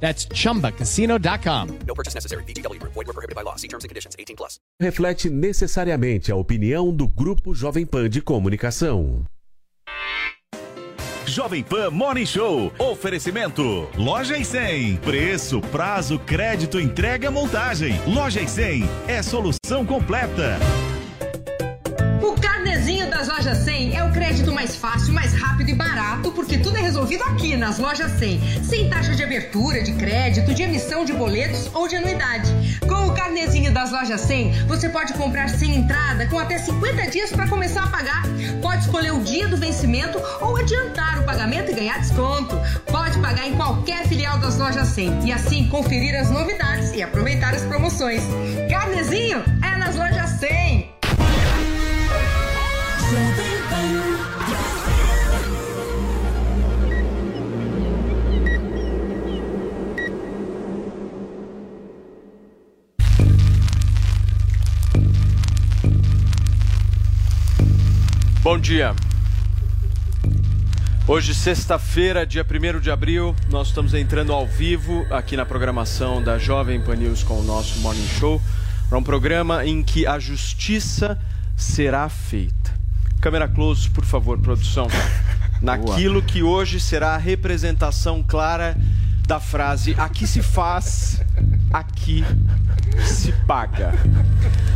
That's chumbacasino.com. No purchase necessary. VGW Group. Void were prohibited by law. See terms and conditions. 18 plus. reflete necessariamente a opinião do Grupo Jovem Pan de Comunicação. Jovem Pan Morning Show. Oferecimento. Loja e 100. Preço, prazo, crédito, entrega, montagem. Loja e 100 é solução completa. O carnezinho das lojas 100 é o crédito mais fácil, mais rápido e barato, porque tudo é resolvido aqui nas lojas 100. Sem taxa de abertura, de crédito, de emissão de boletos ou de anuidade. Com o carnezinho das lojas 100, você pode comprar sem entrada com até 50 dias para começar a pagar. Pode escolher o dia do vencimento ou adiantar o pagamento e ganhar desconto. Pode pagar em qualquer filial das lojas 100 e assim conferir as novidades e aproveitar as promoções. Carnezinho é nas lojas 100. Bom dia. Hoje, sexta-feira, dia 1 de abril, nós estamos entrando ao vivo aqui na programação da Jovem Pan News com o nosso Morning Show, para um programa em que a justiça será feita. Câmera close, por favor, produção. Naquilo que hoje será a representação clara da frase aqui se faz, aqui se paga.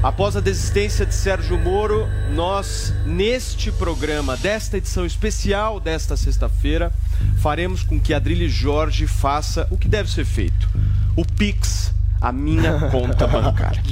Após a desistência de Sérgio Moro, nós, neste programa, desta edição especial desta sexta-feira, faremos com que Adrilho Jorge faça o que deve ser feito: o Pix. A minha conta bancária.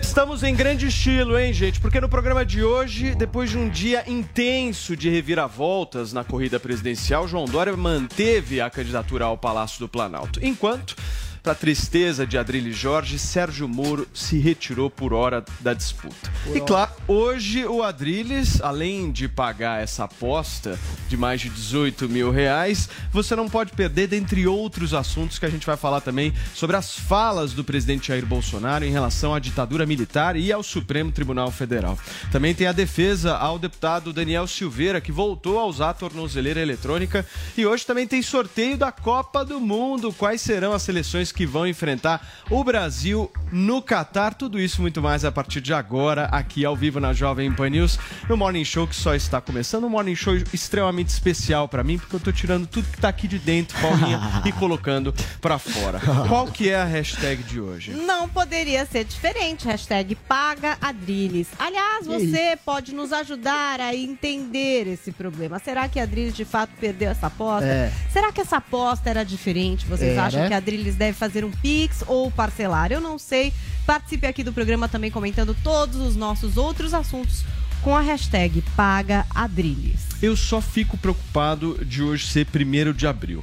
Estamos em grande estilo, hein, gente? Porque no programa de hoje, depois de um dia intenso de reviravoltas na corrida presidencial, João Dória manteve a candidatura ao Palácio do Planalto. Enquanto, para tristeza de Adrilho Jorge, Sérgio Moro se retirou por hora da disputa. e claro, hoje o Adrilles, além de pagar essa aposta de mais de 18 mil reais, você não pode perder, dentre outros assuntos que a gente vai falar também sobre as falas do presidente Jair Bolsonaro em relação à ditadura militar e ao Supremo Tribunal Federal. Também tem a defesa ao deputado Daniel Silveira, que voltou a usar a tornozeleira eletrônica. E hoje também tem sorteio da Copa do Mundo. Quais serão as seleções que vão enfrentar o Brasil no Catar? Tudo isso muito mais a partir de agora, aqui ao vivo na Jovem Pan News, no Morning Show que só está começando. Um Morning Show extremamente especial para mim, porque eu tô tirando tudo que tá aqui de dentro, Paulinha, e colocando para fora. Qual que é a hashtag de hoje? Não poderia ser diferente. Hashtag paga Adriles. Aliás, você pode nos ajudar a entender esse problema. Será que a Adriles de fato perdeu essa aposta? É. Será que essa aposta era diferente? Vocês Era. acham que a Adriles deve fazer um Pix ou parcelar? Eu não sei. Participe aqui do programa também comentando todos os nossos outros assuntos com a hashtag paga Adriles. Eu só fico preocupado de hoje ser 1 de abril.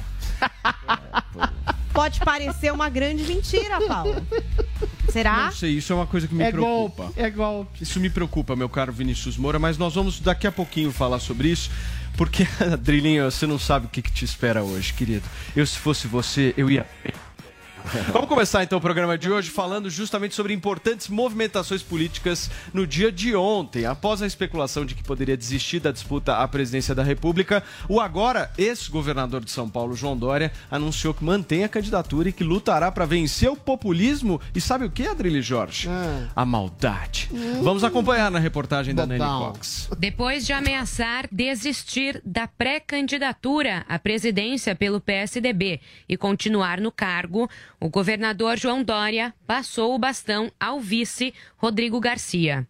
Pode parecer uma grande mentira, Paulo. Será? Não sei, isso é uma coisa que me É preocupa. golpe, é golpe. Isso me preocupa, meu caro Vinícius Moura, mas nós vamos daqui a pouquinho falar sobre isso, porque, Drilinho, você não sabe o que, que te espera hoje, querido. Eu, se fosse você, eu ia. Vamos começar então o programa de hoje falando justamente sobre importantes movimentações políticas no dia de ontem. Após a especulação de que poderia desistir da disputa à presidência da República, o agora ex-governador de São Paulo, João Dória, anunciou que mantém a candidatura e que lutará para vencer o populismo e sabe o que, Adrilho Jorge? A maldade. Vamos acompanhar na reportagem da Nani Botão. Cox. Depois de ameaçar desistir da pré-candidatura à presidência pelo PSDB e continuar no cargo, o governador João Dória passou o bastão ao vice Rodrigo Garcia.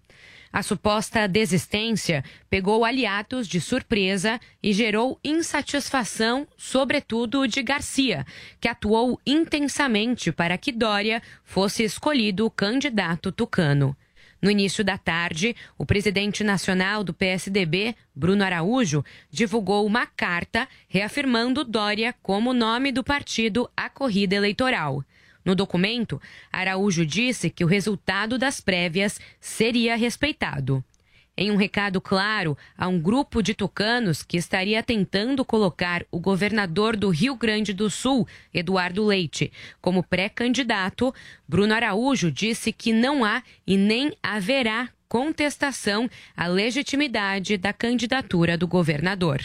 A suposta desistência pegou aliados de surpresa e gerou insatisfação, sobretudo de Garcia, que atuou intensamente para que Dória fosse escolhido candidato tucano. No início da tarde, o presidente nacional do PSDB, Bruno Araújo, divulgou uma carta reafirmando Dória como nome do partido à corrida eleitoral. No documento, Araújo disse que o resultado das prévias seria respeitado. Em um recado claro a um grupo de tucanos que estaria tentando colocar o governador do Rio Grande do Sul, Eduardo Leite, como pré-candidato, Bruno Araújo disse que não há e nem haverá contestação à legitimidade da candidatura do governador.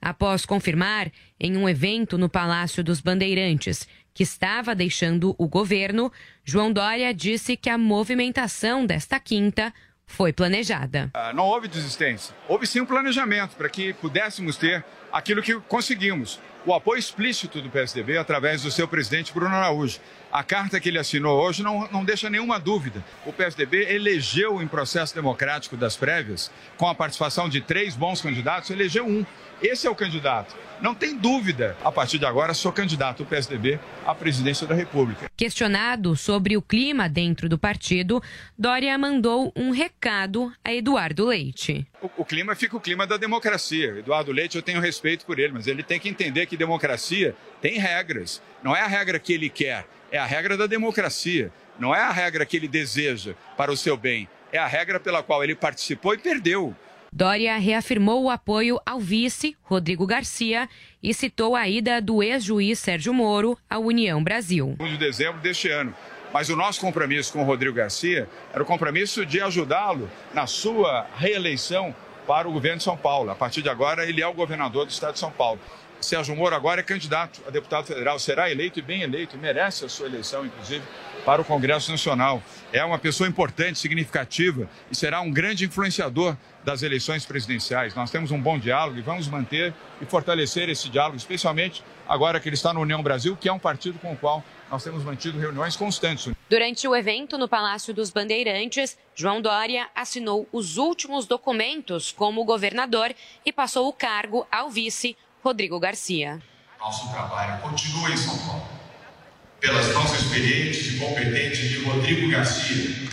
Após confirmar, em um evento no Palácio dos Bandeirantes, que estava deixando o governo, João Dória disse que a movimentação desta quinta foi planejada. Ah, não houve desistência. Houve sim um planejamento para que pudéssemos ter aquilo que conseguimos. O apoio explícito do PSDB através do seu presidente Bruno Araújo. A carta que ele assinou hoje não, não deixa nenhuma dúvida. O PSDB elegeu em processo democrático das prévias, com a participação de três bons candidatos, elegeu um. Esse é o candidato. Não tem dúvida, a partir de agora, sou candidato do PSDB à presidência da República. Questionado sobre o clima dentro do partido, Dória mandou um recado a Eduardo Leite. O, o, clima fica o clima da democracia. Eduardo Leite, eu tenho respeito por ele, mas ele tem que entender que democracia tem regras. Não é a regra que ele quer, é a regra da democracia. Não é a regra que ele deseja para o seu bem, é a regra pela qual ele participou e perdeu. Dória reafirmou o apoio ao vice, Rodrigo Garcia, e citou a ida do ex-juiz Sérgio Moro à União Brasil. De dezembro deste ano. Mas o nosso compromisso com o Rodrigo Garcia era o compromisso de ajudá-lo na sua reeleição para o governo de São Paulo. A partir de agora, ele é o governador do estado de São Paulo. Sérgio Moro agora é candidato a deputado federal, será eleito e bem eleito, merece a sua eleição, inclusive, para o Congresso Nacional. É uma pessoa importante, significativa e será um grande influenciador das eleições presidenciais. Nós temos um bom diálogo e vamos manter e fortalecer esse diálogo, especialmente agora que ele está no União Brasil, que é um partido com o qual nós temos mantido reuniões constantes. Durante o evento no Palácio dos Bandeirantes, João Dória assinou os últimos documentos como governador e passou o cargo ao vice Rodrigo Garcia. Nosso trabalho continua em São Paulo, pelas mãos experientes e competentes de Rodrigo Garcia.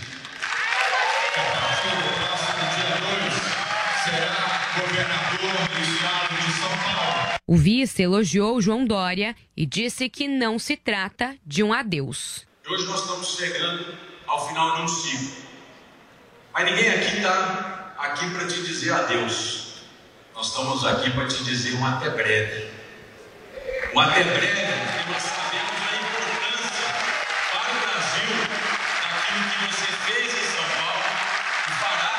A partir do próximo dia 2, será governador do estado de São Paulo. O vice elogiou João Dória e disse que não se trata de um adeus. Hoje nós estamos chegando ao final de um ciclo. Mas ninguém aqui está aqui para te dizer adeus. Nós estamos aqui para te dizer um até breve. Um até breve, porque nós sabemos a importância para o Brasil daquilo que você fez em São Paulo e fará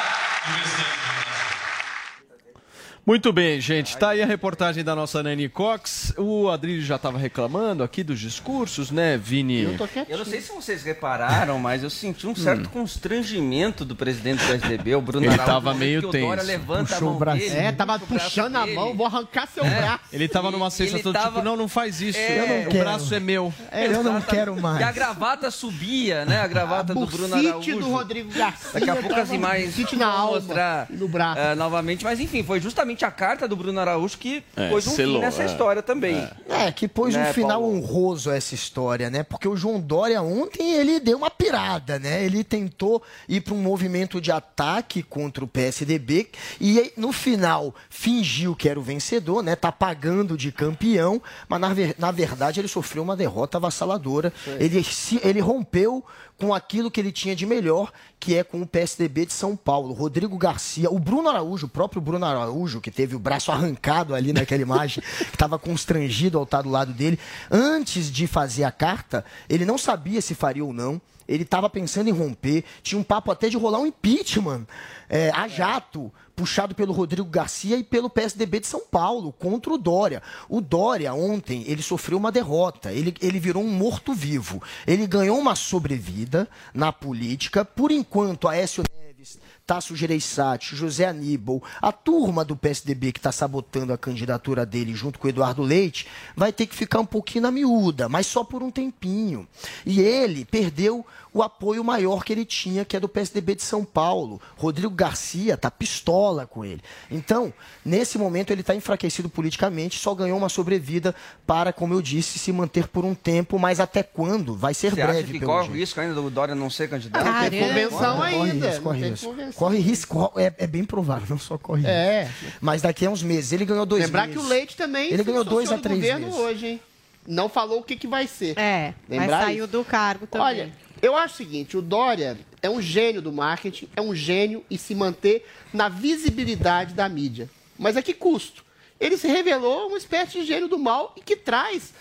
no restante do Brasil. Muito bem, gente. Tá aí a reportagem da nossa Nani Cox. O Adrilho já estava reclamando aqui dos discursos, né, Vini? Eu, eu, não sei se vocês repararam, mas eu senti um certo hum. constrangimento do presidente do PSDB, o Bruno Ele Araújo. Ele tava meio tenso. O levanta Puxou a mão o braço. Dele, é, tava puxando a mão, dele. vou arrancar seu é. braço. Ele tava numa cesta todo tava... tipo, não, não faz isso. É, o braço é meu. É, eu não quero mais. E a gravata subia, né? A gravata a do Bruno Araújo. do Rodrigo Garcia. Daqui a pouco as imagens na alma, mostrar no braço. Uh, novamente. Mas enfim, foi justamente a carta do Bruno Araújo que é, pôs um selou, fim nessa é. história também. É. é, que pôs né, um final Paulo? honroso a essa história, né? Porque o João Dória ontem ele deu uma pirada, né? Ele tentou ir para um movimento de ataque contra o PSDB e no final fingiu que era o vencedor, né? Tá pagando de campeão, mas na, na verdade ele sofreu uma derrota avassaladora. Ele, se, ele rompeu com aquilo que ele tinha de melhor, que é com o PSDB de São Paulo. Rodrigo Garcia, o Bruno Araújo, o próprio Bruno Araújo, que teve o braço arrancado ali naquela imagem, que estava constrangido ao estar do lado dele, antes de fazer a carta, ele não sabia se faria ou não. Ele estava pensando em romper, tinha um papo até de rolar um impeachment é, a jato puxado pelo Rodrigo Garcia e pelo PSDB de São Paulo, contra o Dória. O Dória, ontem, ele sofreu uma derrota, ele, ele virou um morto-vivo. Ele ganhou uma sobrevida na política, por enquanto a Écio Neves Tasso Gereissati, José Aníbal, a turma do PSDB que está sabotando a candidatura dele junto com o Eduardo Leite, vai ter que ficar um pouquinho na miúda, mas só por um tempinho. E ele perdeu o apoio maior que ele tinha, que é do PSDB de São Paulo. Rodrigo Garcia tá pistola com ele. Então, nesse momento, ele está enfraquecido politicamente, só ganhou uma sobrevida para, como eu disse, se manter por um tempo, mas até quando? Vai ser Você breve. Acha que corre o risco ainda do Dória não ser candidato? Não tem convenção ainda. Corre risco, corre risco. Corre risco, é, é, bem provável, não só corre é. Mas daqui a uns meses. Ele ganhou dois Lembrar meses. que o Leite também ele ganhou dois a três meses. hoje, hein? não falou o que, que vai ser. É, mas Lembrar saiu isso? do cargo também. Olha, eu acho o seguinte, o Dória é um gênio do marketing, é um gênio em se manter na visibilidade da mídia. Mas a que custo? Ele se revelou uma espécie de gênio do mal e que traz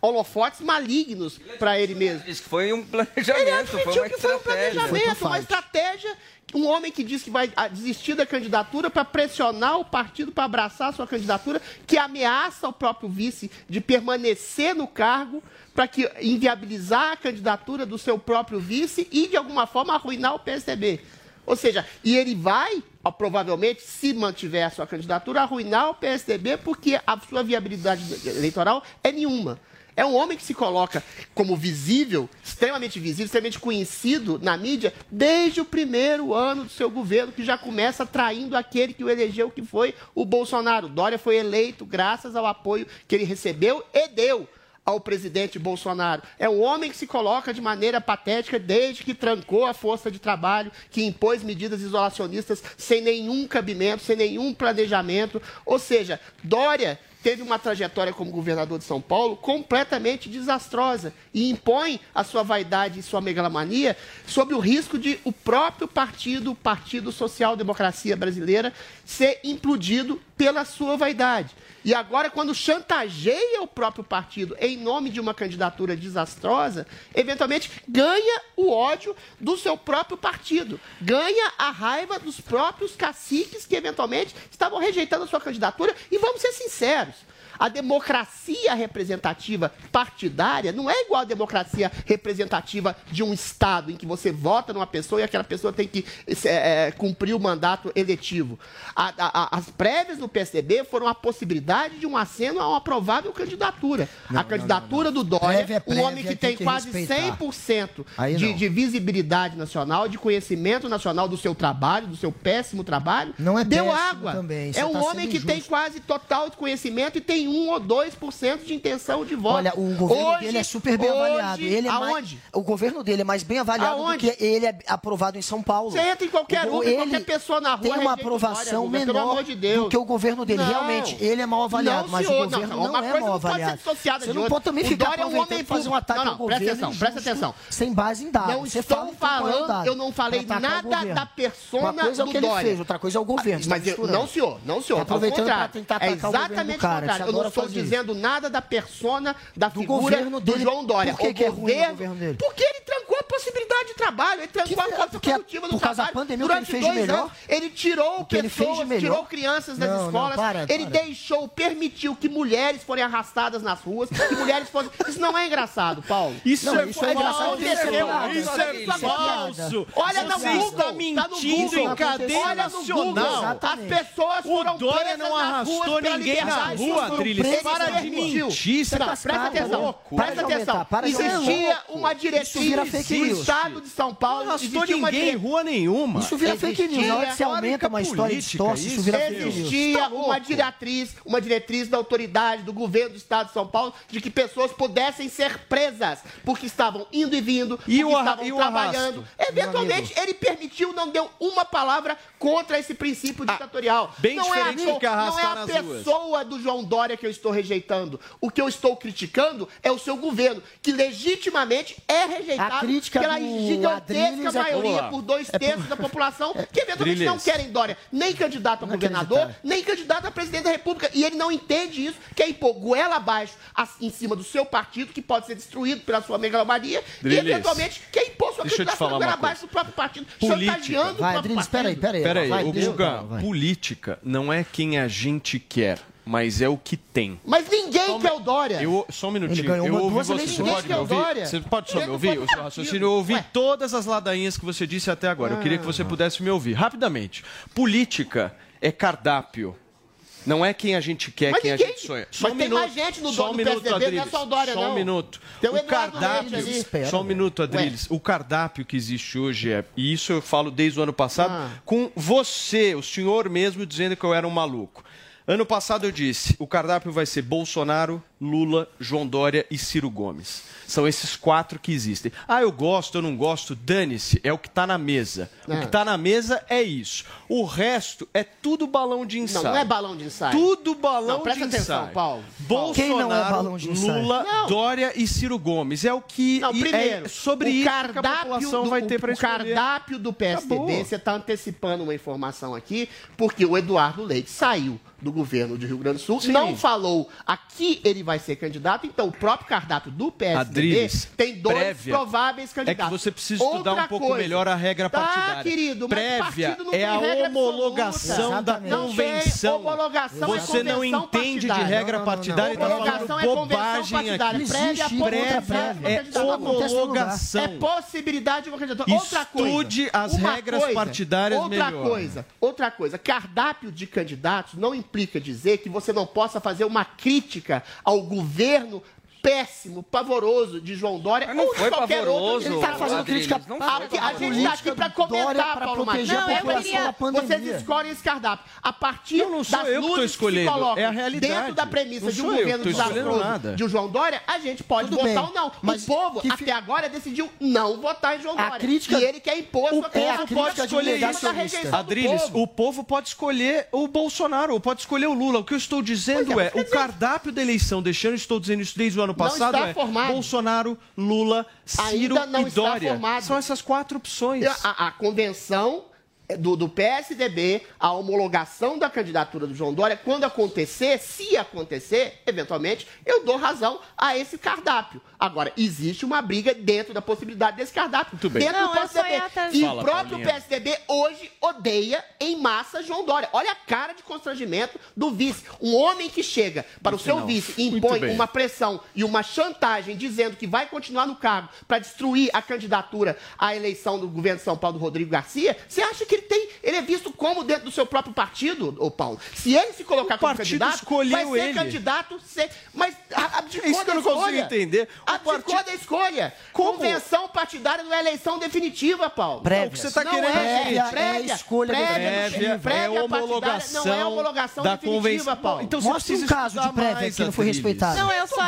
holofotes malignos para ele mesmo. Que foi um Ele planejamento, foi admitiu uma que foi um estratégia. planejamento, uma estratégia. Um homem que diz que vai ah, desistir da candidatura para pressionar o partido para abraçar a sua candidatura, que ameaça o próprio vice de permanecer no cargo para que inviabilizar a candidatura do seu próprio vice e, de alguma forma, arruinar o PSDB. Ou seja, e ele vai, provavelmente, se mantiver a sua candidatura, arruinar o PSDB porque a sua viabilidade eleitoral é nenhuma. É um homem que se coloca como visível, extremamente visível, extremamente conhecido na mídia, desde o primeiro ano do seu governo, que já começa traindo aquele que o elegeu, que foi o Bolsonaro. Dória foi eleito graças ao apoio que ele recebeu e deu ao presidente Bolsonaro. É um homem que se coloca de maneira patética desde que trancou a força de trabalho, que impôs medidas isolacionistas sem nenhum cabimento, sem nenhum planejamento. Ou seja, Dória teve uma trajetória como governador de São Paulo completamente desastrosa e impõe a sua vaidade e sua megalomania sob o risco de o próprio partido, o Partido Social Democracia Brasileira, ser implodido pela sua vaidade. E agora, quando chantageia o próprio partido em nome de uma candidatura desastrosa, eventualmente ganha o ódio do seu próprio partido, ganha a raiva dos próprios caciques que eventualmente estavam rejeitando a sua candidatura. E vamos ser sinceros. A democracia representativa partidária não é igual à democracia representativa de um Estado, em que você vota numa pessoa e aquela pessoa tem que é, é, cumprir o mandato eletivo. A- a- as prévias no PSDB foram a possibilidade de um aceno a uma provável candidatura. a candidatura do Dória, Prévia um homem que tem tem, que quase respeitar. 100% Aí de, não. de visibilidade nacional, de conhecimento nacional do seu trabalho, do seu péssimo trabalho, Não é deu água. também, é um tá homem que tem injusto. quase total de conhecimento e tem 1 ou 2% de intenção de voto. Olha, o governo Hoje- dele é super bem hoje, avaliado. Ele é aonde? mais, o governo dele é mais bem avaliado Aonde? do que ele é aprovado em São Paulo. Você entra em qualquer O- ele qualquer pessoa na rua tem uma o aprovação pelo menor de Deus. do que o governo dele. Não. Realmente, ele é mal avaliado, Não, mas senhor, o governo não, não, é mal avaliado. Você não pode também O ficar Dória é um aproveitando homem e fazer um ataque Não, ao não, presta governo atenção, presta atenção. Sem base em dados. Não fala estou que tem é o falando, eu não falei o nada governo. da persona Uma coisa é o do que ele Dória. fez, outra coisa é o governo. Ah, Mas tá eu, misturando. não, senhor, não, senhor. Tá aproveitando pra tentar É atacar o governo do exatamente o cara, contrário. você Eu não estou dizendo nada da persona da Do figura governo do dele. João Dória. Por que O que é ruim o governo dele? Porque ele trancou a possibilidade de trabalho, ele trancou a força porque é produtiva do por causa da trabalho. pandemia, o que ele Durante fez de dois melhor? anos, ele tirou O que ele fez de pessoas, melhor? tirou crianças das Não, não, escolas, para, ele para. deixou, permitiu que mulheres forem arrastadas nas ruas, que mulheres fossem... Isso não é engraçado, Paulo. Isso Não, é isso é engraçado, falso, isso é é Isso é falso. Olha no Você Google, está tá no mentindo em cadeia Olha no Google, nacional. As pessoas foram presas não arrastou ninguém na rua, Trilha. presas Para na de rua. mentir, Não, tá presta atenção. Presta atenção. Existia uma Isso diretriz vira fake. Estado de São Paulo. Não existia uma ninguém em rua nenhuma. Isso vira fake news. Na hora que você aumenta uma história e distorce, isso vira fake news. Existia Tá uma diretriz, uma diretriz da autoridade, do governo do Estado de São Paulo, de que pessoas pudessem ser presas, porque estavam indo e vindo, E porque o arra- estavam e o trabalhando. arrasto? Eventualmente, ele permitiu, não deu uma palavra contra esse princípio ditatorial. Ah, bem não diferente é a, do que arrastar Não é a nas ruas. pessoa do João Dória que eu estou rejeitando. O que eu estou criticando é o seu governo, que legitimamente é rejeitado crítica pela do gigantesca Adriles é- maioria, por dois terços da população, que eventualmente não querem Dória nem candidato a governador, acreditar. nem candidato a presidente da República. E ele não entende isso, quer impor goela abaixo em cima do seu partido, que pode ser destruído pela sua megalomania, e Drilis, eventualmente quer impor sua candidatura falar goela abaixo do próprio partido, Política. chantageando o Vai, próprio Adriles, partido. peraí, peraí. O Guga, política não é quem a gente quer, mas é o que tem. Mas ninguém quer o Dória. Eu, só um minutinho. Ele ganhou eu ouvi você. Você pode me Ninguém quer o ouvir? Dória. Você pode só me ouvir? O seu raciocínio. Eu ouvi Ué. todas as ladainhas que você disse até agora. Eu queria que você pudesse me ouvir. Rapidamente. Política é cardápio. Não é quem a gente quer, Mas quem ninguém- a gente sonha. mas tem mais gente no só do- um do minuto, PSDB, não é Adriles. só o Dória, Só um não. minuto. Tem o o cardápio. Espera, Só um minuto, Adriles. O cardápio que existe hoje é. E isso eu falo desde o ano passado, Ah. com você, o senhor mesmo, dizendo que eu era um maluco. Ano passado eu disse: o cardápio vai ser Bolsonaro, Lula, João Dória e Ciro Gomes. São esses quatro que existem. Ah, eu gosto, eu não gosto, dane-se, é o que está na mesa. O É. que está na mesa é isso. O resto é tudo balão de ensaio. Não, não é balão de ensaio. Tudo balão Não, presta de atenção, ensaio. Paulo. Bolsonaro, Quem não é balão de ensaio? Lula, Não. Dória e Ciro Gomes. É o que Não, e primeiro, é sobre o isso que a cardápio população do, vai ter para o escolher. cardápio do PSDB, Acabou. você está antecipando uma informação aqui, porque o Eduardo Leite saiu do governo de Rio Grande do Sul, Sim. não falou a que ele vai ser candidato, então o próprio cardápio do PSDB Adriles, tem dois prévia. prováveis É que candidatos. você precisa estudar Outra um pouco coisa. melhor a regra Tá, partidária. querido, mas Prévia partido não é tem a regra homologação absoluta. da Não convenção. homologação, é Você não convenção entende de partidária. regra Não, não, não, partidária e não. está Homologação falando é convenção bobagem partidária. aqui. Prévia, outra outra prévia, prévia. É homologação. É possibilidade de uma candidatura. Outra coisa. Estude as uma regras partidárias Outra melhor. coisa. Outra coisa. Cardápio de candidatos não implica dizer que você não possa fazer uma crítica ao governo péssimo, pavoroso de João Dória Mas não ou de foi qualquer pavoroso, outro. Ele tá fazendo Adriles, crítica não A, foi que- a gente está aqui para comentar, para Paulo a Não, eu população queria- da. Vocês escolhem esse cardápio. A partir Não, não das que luzes escolhendo, se colocam é a realidade. dentro da premissa Não de um que governo desastroso de João Dória, a gente pode Tudo votar bem, ou não. mas o povo, que até fi- agora, decidiu não votar em João A Dória. crítica- E ele quer impor a sua O- é a pode de escolher isso. negacionista. Adriles, o povo pode escolher o Bolsonaro, ou pode escolher o Lula. O que eu estou dizendo é, é, o cardápio da eleição, deixando, estou dizendo isso desde o ano passado, está é formado. Bolsonaro, Lula, Ciro e Dória. formado. São essas quatro opções. A, a convenção do, do PSDB, a homologação da candidatura do João Dória, quando acontecer, se acontecer, eventualmente, eu dou razão a esse cardápio. Agora, existe uma briga dentro da possibilidade desse cardápio. Muito bem. Dentro Não, do PSDB. E Fala, o próprio Paulinha. PSDB hoje odeia em massa João Dória. Olha a cara de constrangimento do vice. Um homem que chega para o seu não. vice e Muito impõe uma pressão e uma chantagem dizendo que vai continuar no cargo para destruir a candidatura à eleição do governo de São Paulo do Rodrigo Garcia, você acha que ele tem, ele é visto como dentro do seu próprio partido, ô Paulo? Se ele se colocar O como candidato, escolheu vai ser ele. candidato, ser, mas a- abdicou É isso que eu não consigo escolha. entender. O Abdicou partido- da escolha. Como? Convenção partidária não é eleição definitiva, Paulo. Prévia. O que você está Não querendo é, é, Prévia é a escolha prévia, prévia, prévia é partidária homologação, não é homologação da definitiva, convenção. Paulo. Então você Mostra um caso de prévia que não foi respeitado. Não, eu só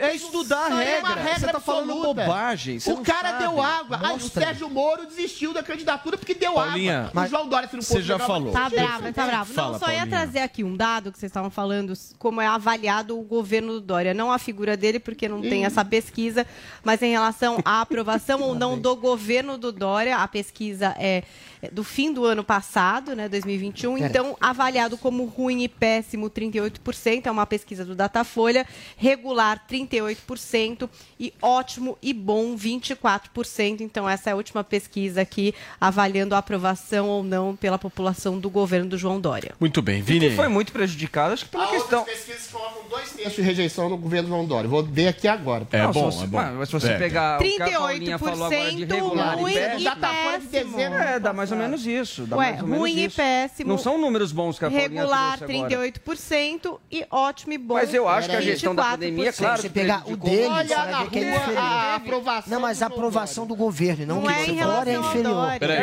é estudar a Não é regra. uma regra Você tá falando bobagem. O não cara deu água. Aí o. Sérgio Moro desistiu da candidatura porque deu Água. O João Dória, se não você fosse já jogar- falou. Tá eu bravo, tá bravo. Fala, não, só ia Paulinha. trazer aqui um dado que vocês estavam falando, como é avaliado o governo do Dória. Não a figura dele, porque não tem essa pesquisa, mas em relação à aprovação ou não do governo do Dória, a pesquisa é é do fim do ano passado, né, 2021. Então, avaliado como ruim e péssimo, 38%, é uma pesquisa do Datafolha, regular, 38%, e ótimo e bom, 24%. Então, essa é a última pesquisa aqui, avaliando a aprovação ou não pela população do governo do João Dória. Muito bem, Vini. Que foi muito prejudicado, acho que pela Há questão. outras pesquisas colocam dois terços de rejeição no governo João Dória. Vou ver aqui agora. É Não, bom, se você, é bom. Mas se você É. pegar o que a Paulinha falou agora de 38% regular ruim e péssimo, e tá de dezembro. É, dá mais ou menos isso. Dá Ué, mais ou menos ruim e isso. péssimo. Não são números bons que a Paulinha Regular, trouxe agora. 38% e ótimo e bom. Mas eu acho que a gestão da 24%. pandemia, claro, Se você pegar o dele, Olha que é rua diferente. a aprovação. Não, mas do a aprovação do governo, não, Não que é Dória é inferior. Dória. Peraí,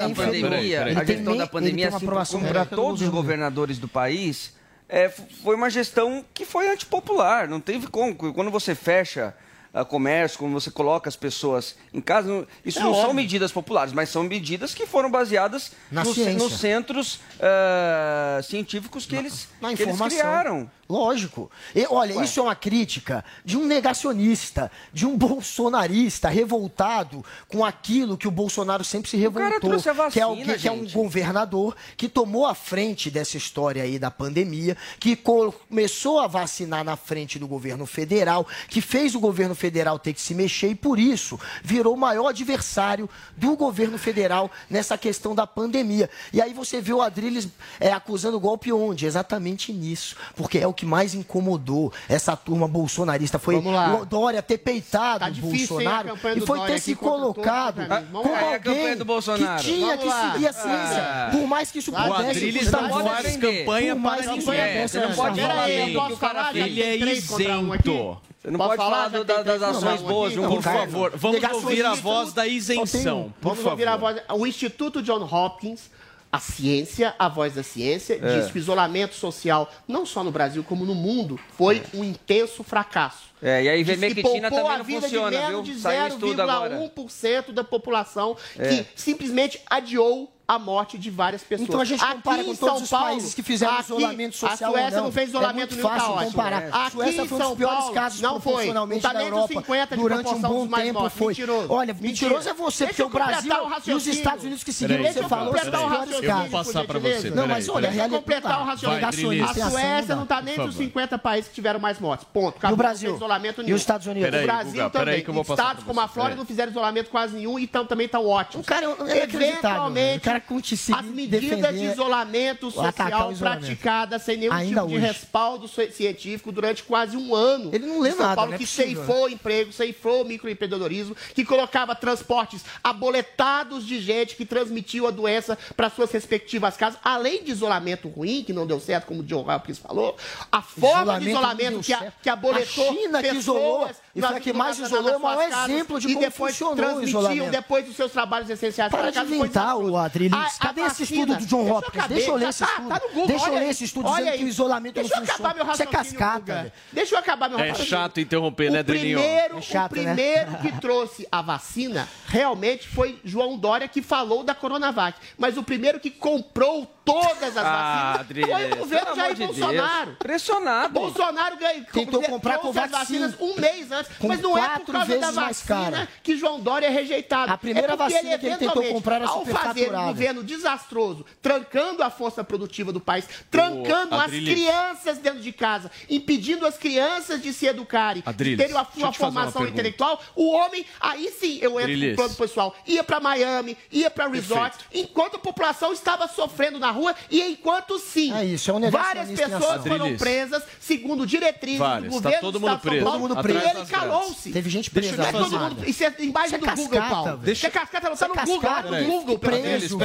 é inferior. Pandemia, Peraí, a Ele tem gestão da pandemia, assim, aprovação como para todos os governadores do país, é, foi uma gestão que foi antipopular. Não teve como. Quando você fecha ah, comércio, quando você coloca as pessoas em casa, não- isso É não são óbvio. medidas populares, mas são medidas que foram baseadas Na nos, nos centros ah, científicos que eles, Na que eles criaram. Lógico. E, olha, isso é uma crítica de um negacionista, de um bolsonarista revoltado com aquilo que o Bolsonaro sempre se revoltou. vacina, que, é, o- que- é um governador que tomou a frente dessa história aí da pandemia, que co- começou a vacinar na frente do governo federal, que fez o governo federal ter que se mexer e por isso virou o maior adversário do governo federal nessa questão da pandemia. E aí você vê o Adriles é, acusando golpe onde? Exatamente nisso. Porque é o que mais incomodou essa turma bolsonarista. Foi o Dória ter peitado Tá difícil, Bolsonaro e foi Dória ter se colocado como lá. É, a campanha alguém do Bolsonaro. que tinha Vamos que lá. seguir a ciência. Ah. Por mais que isso pudesse custar não pode votos. faz defender. campanha Por para mais que É, você não custar pode falar eu posso falar? Ele é isento. Você não pode falar? do- da- das ações boas Não, Por favor, vamos ouvir a voz da isenção. Por Vamos ouvir a favor. voz. O Instituto John Hopkins a ciência, a voz da ciência, é. diz que o isolamento social, não só no Brasil, como no mundo, foi é. um intenso fracasso. É, e aí vermectina também não funciona, de menos viu? de 0,1% da população é. que simplesmente adiou a morte de várias pessoas. Então a gente compara com todos São os Paulo, países que fizeram aqui, isolamento social. A Suécia não. não. fez isolamento é muito tá fácil nenhum, comparar. A Suécia foi um dos piores Paulo, casos não foi. da tá Europa 50 durante um bom tempo. Foi. Mentiroso. Olha, mentiroso é você, porque o Brasil e os Estados Unidos que seguiram, você falou, são os piores casos. Eu vou passar para você. Não, mas olha, a realidade completar o raciocínio. A Suécia não está nem dos 50 países que tiveram mais mortes. Ponto. No Brasil? Isolamento. E os Estados Unidos? O Brasil também. Estados como a Flórida não fizeram isolamento quase nenhum e também estão ótimos. O cara, eventualmente, vai As medidas de isolamento social praticadas sem nenhum Ainda tipo hoje. de respaldo científico durante quase um ano. Ele não lembra São Paulo, é que possível. Né? ceifou emprego, ceifou microempreendedorismo, que colocava transportes aboletados de gente que transmitiu a doença para suas respectivas casas, além de isolamento ruim, que não deu certo, como o John Hopkins falou, a forma isolamento de isolamento que, a, que aboletou a China pessoas... Que isolou, e foi a que mais isolou, é o exemplo de como funcionou o isolamento. depois dos seus trabalhos essenciais para, para casa. Para de inventar, o Adri, Felix, a, cadê a esse estudo do John Hopkins? Deixa eu ler tá, esse tá estudo. Tá, tá Google, Deixa eu ler esse estudo dizendo aí. que o isolamento Deixa não funciona. Isso é cascata. Deixa eu acabar meu é raciocínio. É chato interromper, né, Drilinho? É chato, o primeiro né? que trouxe a vacina realmente foi João Dória, que falou da Coronavac. Mas o primeiro que comprou todas as ah, vacinas. Adriano, foi o governo Jair de Bolsonaro. Deus. Pressionado. Bolsonaro ganhou, tentou comprar com as vacinas um mês antes, com mas não é por causa da vacina que João Dória é rejeitado. A primeira é vacina ele, que ele tentou comprar era Ao fazer um governo desastroso, trancando a força produtiva do país, trancando oh, as crianças dentro de casa, impedindo as crianças de se educarem, Adriles, de terem uma, uma formação uma intelectual, o homem, aí sim eu entro Adriles. no plano pessoal, ia para Miami, ia para resorts, Perfeito. enquanto a população estava sofrendo na rua, rua e enquanto sim, é isso, é um várias pessoas foram presas segundo diretrizes várias, do governo tá todo mundo do preso. Paulo, todo mundo preso. e ele calou-se. Teve gente presa. Deixa eu todo mundo, isso é embaixo é do Google, Paulo. Deixa... Isso é cascata, não, tá é no Google, tá no Google. Preso,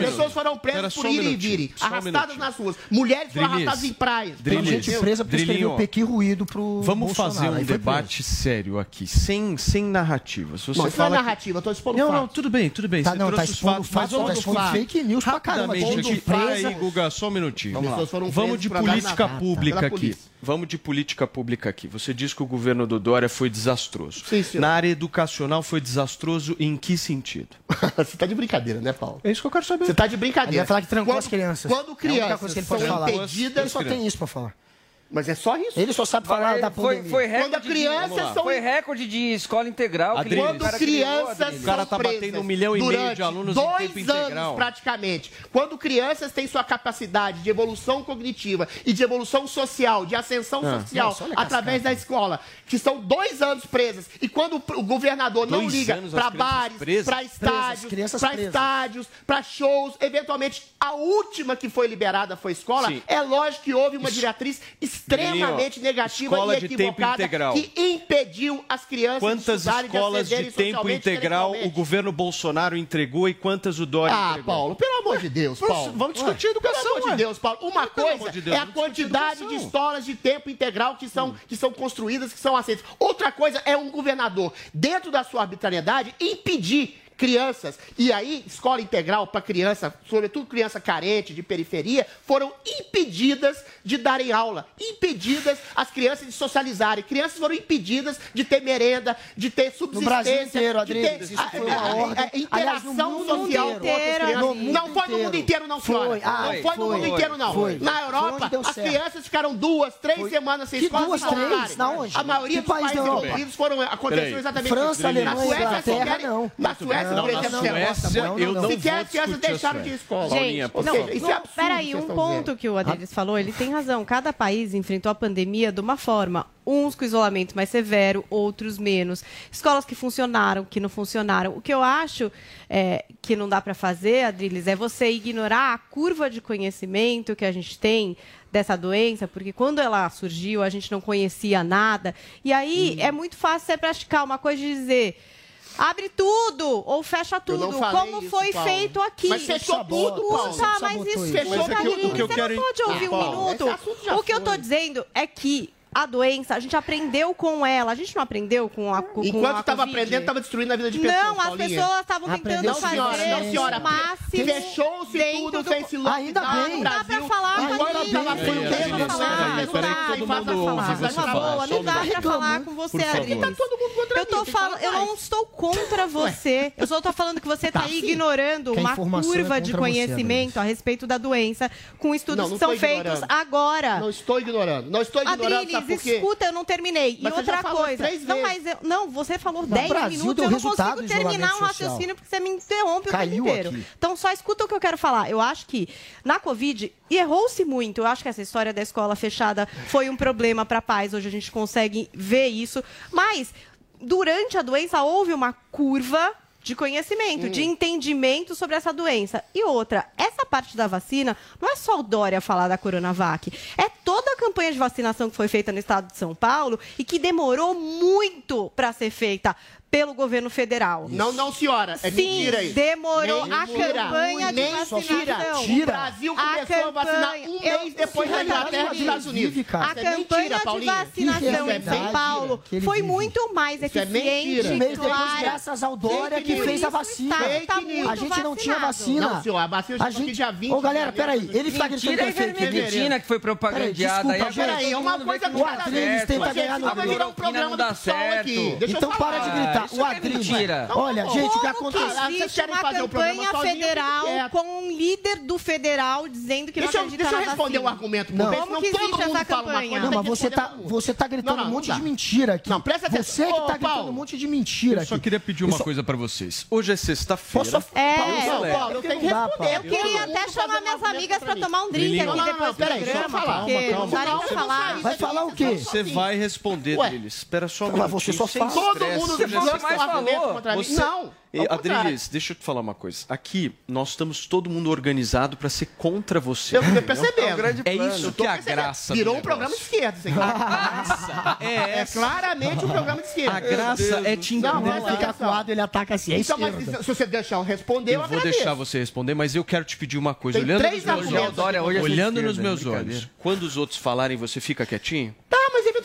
Pessoas foram presas por ir e vir, arrastadas nas ruas. Mulheres foram arrastadas em praias. Gente presa por escrever o pequeno ruído pro Vamos fazer um debate sério aqui, sem narrativa. Se você não, fala narrativa, Não, não, tudo bem, tudo bem. Tá, você não, tá expondo fatos, mas tá expondo fake news pra caramba. Aí, Guga, só um minutinho. Vamos, Vamos de política pública aqui. Vamos de política pública aqui. Você diz que o governo do Dória foi desastroso. Sim, sim. Na área educacional foi desastroso em que sentido? Você tá de brincadeira, né, Paulo? É isso que eu quero saber. Você tá de brincadeira. Ele vai falar que trancou quando, as crianças. Quando é crianças é são impedidas... Ele só tem isso para falar. Mas é só isso. Ele só sabe falar Vai, da foi, pandemia. Foi, recorde quando crianças de, são... foi recorde de escola integral. Quando cara crianças O cara tá batendo um milhão e meio de alunos dois em tempo anos, integral. praticamente. Quando crianças têm sua capacidade de evolução cognitiva e de evolução social, de ascensão ah, social, não, através da escola, que são dois anos presas, e quando o governador dois não liga para bares, para estádios, para estádios, para shows, eventualmente a última que foi liberada foi escola, Sim. é lógico que houve uma isso. diretriz extremamente negativa escola e equivocada que impediu as crianças quantas de Quantas escolas de tempo integral o governo Bolsonaro entregou e quantas o Dória ah, entregou? Ah, Paulo, pelo amor de Deus, Paulo. Vamos discutir ah, educação, Pelo amor de Deus, Paulo. Uma coisa de Deus, é a quantidade de escolas de tempo integral que são, hum. que são construídas, que são aceitas. Outra coisa é um governador, dentro da sua arbitrariedade, impedir crianças. E aí, escola integral para criança, sobretudo criança carente de periferia, foram impedidas de darem aula, impedidas as crianças de socializarem. Crianças foram impedidas de ter merenda, de ter subsistência, inteiro, de ter interação Aliás, social inteiro, com outras crianças. Não foi no mundo inteiro, não, Foi, ah, não foi, foi, no mundo inteiro, não. Foi, na Europa, então, as crianças ficaram duas, três semanas sem escola. Duas, três? Onde? A maioria dos países envolvidos foram, aconteceu exatamente França, isso. Alemanha, na Suécia, Inglaterra, não. Na Suécia, não, por eu não, não Sequer as crianças deixaram de escola. Gente, é Peraí, um é ponto que o Adelis ah. falou, ele tem razão. Cada país enfrentou a pandemia de uma forma uns com isolamento mais severo, outros menos. Escolas que funcionaram, que não funcionaram. O que eu acho é, que não dá para fazer, Adriles, é você ignorar a curva de conhecimento que a gente tem dessa doença, porque quando ela surgiu, a gente não conhecia nada. E aí hum. é muito fácil você praticar uma coisa de dizer Abre tudo ou fecha tudo, como isso, foi Paulo. feito aqui. Mas fechou tudo, Paulo. Tá, mas isso, fechou mas é que, o não pode ouvir um minuto. O que eu tô dizendo é que a doença, a gente aprendeu com ela. A gente não aprendeu com a com Enquanto estava aprendendo, estava destruindo a vida de pessoas. Não, as pessoas estavam tentando Aprendeu, fazer senhora, não, senhora. o máximo Fechou-se tudo, do- fez-se lockdown Ainda bem. Não dá pra falar, Enquanto Paulinha. estava Peraí, aprendendo, peraí, não peraí, dá, peraí, não peraí, dá, que todo e faz mundo a ouve falar. Não dá pra falar com você. Adriles. Tá todo mundo contra Eu tô falando, eu não estou contra você. Eu só tô falando que você Tá tá ignorando uma é curva de conhecimento a respeito da doença com estudos Não, não que são feitos agora. Não estou ignorando. Não estou ignorando, sabe Adriles, por quê? escuta, eu não terminei. Mas e outra coisa. Não, mas eu, não, você falou No 10 Brasil minutos, eu não consigo o terminar um raciocínio porque você me interrompe o Caiu tempo inteiro. aqui. Então só escuta o que eu quero falar. Eu acho que na Covid errou-se muito. Eu acho que essa história da escola fechada foi um problema para pais. Hoje a gente consegue ver isso. Mas durante a doença houve uma curva de conhecimento, de entendimento sobre essa doença. E outra, essa parte da vacina, não é só o Dória falar da Coronavac, é toda a campanha de vacinação que foi feita no estado de São Paulo e que demorou muito para ser feita pelo governo federal. Não, não, senhora. É Sim, mentira isso. demorou a Mentira. campanha de Nem vacinação. O Brasil começou a, vacinar um eu- mês depois da Inglaterra e dos Estados Unidos. A Isso é campanha mentira, de Paulinha. vacinação é em São mentira. Paulo foi muito mais Isso é eficiente, mentira. Mês depois, clara. graças ao Dória que fez a vacina. está- tá muito A gente não tinha vacina. Não, senhor, a vacina já A gente... dia 20 Ô, galera, peraí. Ele tá gritando Mentira que a é fake news. que foi propagandeada. Peraí, é uma coisa que O Adriles tenta ganhar no senão vai virar um programa do aqui. Então para de gritar. O que é Adriles. mentira. Olha, gente, o que Como que acontece? Ah, vocês Existe querem uma fazer o programa campanha sozinho, federal quieto. com um líder do federal dizendo que Deixa não eu, acredita deixa eu na responder o vacina. argumento. Não. porque Como senão que todo existe mundo essa fala uma campanha? coisa, Não, tem mas que você tá, uma. você tá gritando Não, não, um monte não de dá. mentira aqui. Não, presta atenção. Você que Ô, tá gritando Paulo. um monte de mentira Eu só aqui. queria pedir uma coisa pra vocês. Hoje é sexta-feira. É. Paulo, Paulo, eu tenho que Não dá, responder. Paulo. Eu queria Todo mundo até chamar fazendo minhas argumento amigas pra mim. tomar um drink Não, aqui não, não, depois do peraí, deixa eu programa, falar. porque Calma, não dá nem calma. pra Você não falar. sai, Vai falar o quê? Você vai responder, Ué. Drilis. Espera só um Mas você minutinho. só sem fala. Todo estresse. mundo argumento falou. contra mim. Você- Não. Adriles, deixa eu te falar uma coisa. Aqui, nós estamos todo mundo organizado pra ser contra você. Eu fiquei percebendo. É um grande É isso tô que é a graça Virou do um programa de esquerda. Isso aqui. graça é É claramente um programa de esquerda. A graça é te Não, enganar. mas Fica acuado, ele ataca assim. É Então, mas se você deixar eu responder, eu, Eu vou agradeço. deixar você responder, mas eu quero te pedir uma coisa. Tem olhando três nos meus olhos, olhando nos meus olhos, quando os outros falarem, você fica quietinho? Tá, mas eventualmente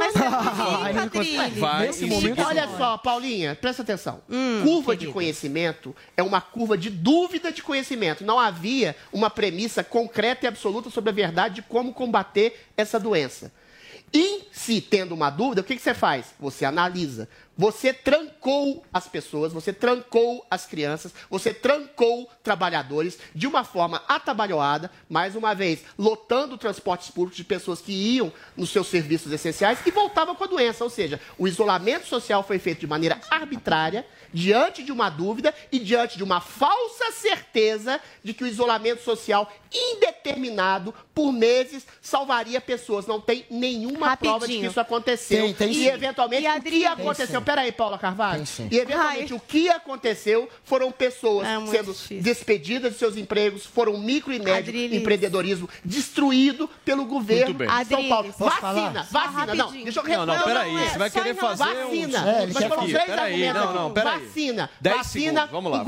é assim, Adriles. Vai. Nesse momento, Olha só, Paulinha, presta atenção. Hum, curva de conhecimento é uma curva de dúvida de conhecimento. Não havia uma premissa concreta e absoluta sobre a verdade de como combater essa doença. E se tendo uma dúvida, o que, que você faz? Você analisa. Você trancou as pessoas, você trancou as crianças, você trancou trabalhadores de uma forma atabalhoada, mais uma vez, lotando transportes públicos de pessoas que iam nos seus serviços essenciais e voltavam com a doença. Ou seja, o isolamento social foi feito de maneira arbitrária, diante de uma dúvida e diante de uma falsa certeza de que o isolamento social indeterminado por meses salvaria pessoas. Não tem nenhuma prova de que Rapidinho. isso aconteceu. Tem, tem e eventualmente E o que aconteceu? Sim. Peraí, Paula Carvalho. Tem sim. E eventualmente Ai. o que aconteceu foram pessoas É sendo difícil. despedidas de seus empregos, foram micro e médio Adriles. empreendedorismo destruído pelo governo de São Paulo. Posso Vacina, falar? vacina. Não, deixa eu Não, não, responder. peraí, é, você vai querer fazer relação- Vacina. um... É, Mas foram três argumentos. não, não, peraí. Vacina. Vacina. vamos lá,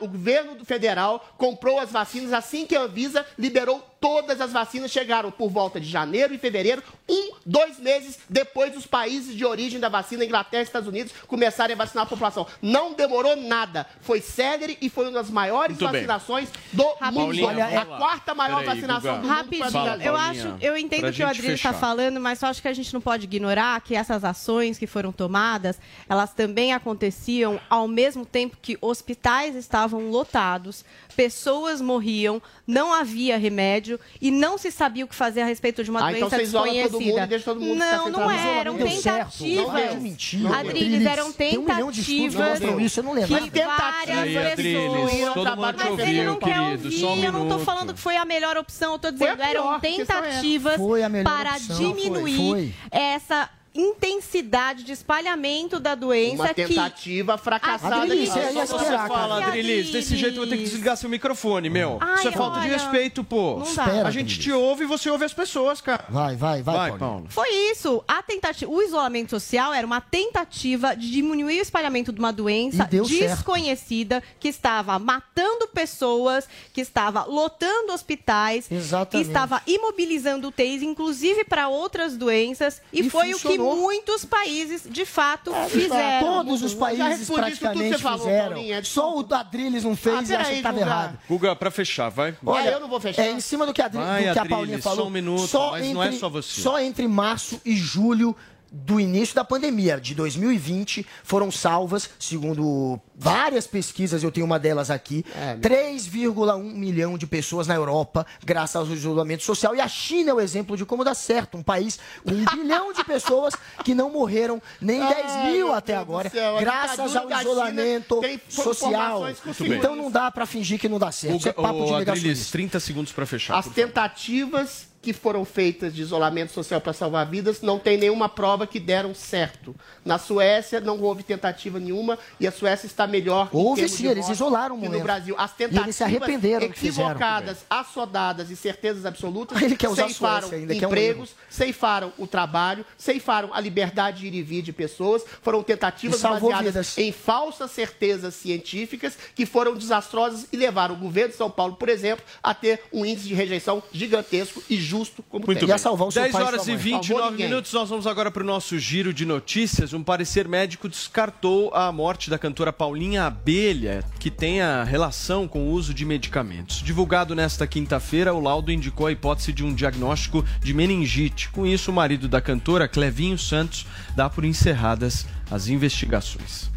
o governo federal comprou as vacinas assim que a Anvisa liberou todas as vacinas. Chegaram por volta de janeiro e fevereiro, um, dois meses depois dos países de origem da vacina, Inglaterra e Estados Unidos, começarem a vacinar a população. Não demorou nada. Foi célere e foi uma das maiores Muito bem. vacinações do mundo. Paulinha, Olha, a vamos lá. quarta maior Peraí, vacinação Guga. do mundo a Rapidinho, Fala, eu acho, eu entendo o que o Adriano está falando, mas eu acho que a gente não pode ignorar que essas ações que foram tomadas, elas também aconteciam ao mesmo tempo que hospitais estavam lotados, pessoas morriam, não havia remédio e não se sabia o que fazer a respeito de uma Ah, então doença você isola todo desconhecida. mundo e deixa todo mundo não, não trabalho. eram tentativas. Mentira. Adriles, Adriles, eram tem um milhão de estudos que tentativas mostram isso, eu não lembro. que várias Aí, Adriles, pessoas... todo mundo te Mas ele não ouviu, quer querido, só um eu não tô minuto. falando que foi a melhor opção, eu a dizendo, pior, eram é tentativas para diminuir essa intensidade de espalhamento da doença Uma que tentativa fracassada de Adriles, Só você fala, Adrilis, desse jeito eu vou ter que desligar seu microfone, meu. Ai, Isso é falta de olha, respeito, pô. Espera, a gente Adrilis. te ouve e você ouve as pessoas, cara. Vai, vai, vai, Vai, Paulo. Paulo. Foi isso. A tentativa, o isolamento social era uma tentativa de diminuir o espalhamento de uma doença deu certo. desconhecida que estava matando pessoas, que estava lotando hospitais, Exatamente. que estava imobilizando UTIs, inclusive para outras doenças, e, E foi o funcionou. Muitos países de fato É, fizeram. Todos os países praticamente falou, fizeram. Paulinha, Só o Adriles não fez Ah, e acha que estava errado. Guga, pra fechar, vai. Olha, eu não vou fechar. É em cima do que a, Adri- Vai, do que a Adriles, Paulinha só falou. um minuto, só mas entre, não é só você. Só entre março e julho do início da pandemia de 2020 foram salvas, segundo várias pesquisas, eu tenho uma delas aqui, É, 3,1 milhão de pessoas na Europa, graças ao isolamento social. E a China é o exemplo de como dá certo. Um país com um bilhão de pessoas que não morreram nem 10 Ai, mil até Deus agora, céu, graças ao isolamento social. Então não dá pra fingir que não dá certo. Isso é papo de negacionista. 30 segundos pra fechar. As tentativas que foram feitas de isolamento social para salvar vidas não tem nenhuma prova que deram certo. Na Suécia não houve tentativa nenhuma e a Suécia está melhor. Houve sim, eles isolaram o no. Brasil. As E tentativas eles se arrependeram equivocadas, assodadas e certezas absolutas Ele quer usar ceifaram ainda, que é um empregos, ceifaram o trabalho, ceifaram a liberdade de ir e vir de pessoas. Foram tentativas E baseadas vidas. em falsas certezas científicas que foram desastrosas e levaram o governo de São Paulo, por exemplo, a ter um índice de rejeição gigantesco e justo como Muito tem. bem. Ia salvar o seu 10 pai e horas e mãe. 29 Salvou ninguém. minutos. Nós vamos agora para o nosso giro de notícias. Um parecer médico descartou a morte da cantora Paulinha Abelha, que tem a relação com o uso de medicamentos. Divulgado nesta quinta-feira, o laudo indicou a hipótese de um diagnóstico de meningite. Com isso, o marido da cantora, Clevinho Santos, dá por encerradas as investigações.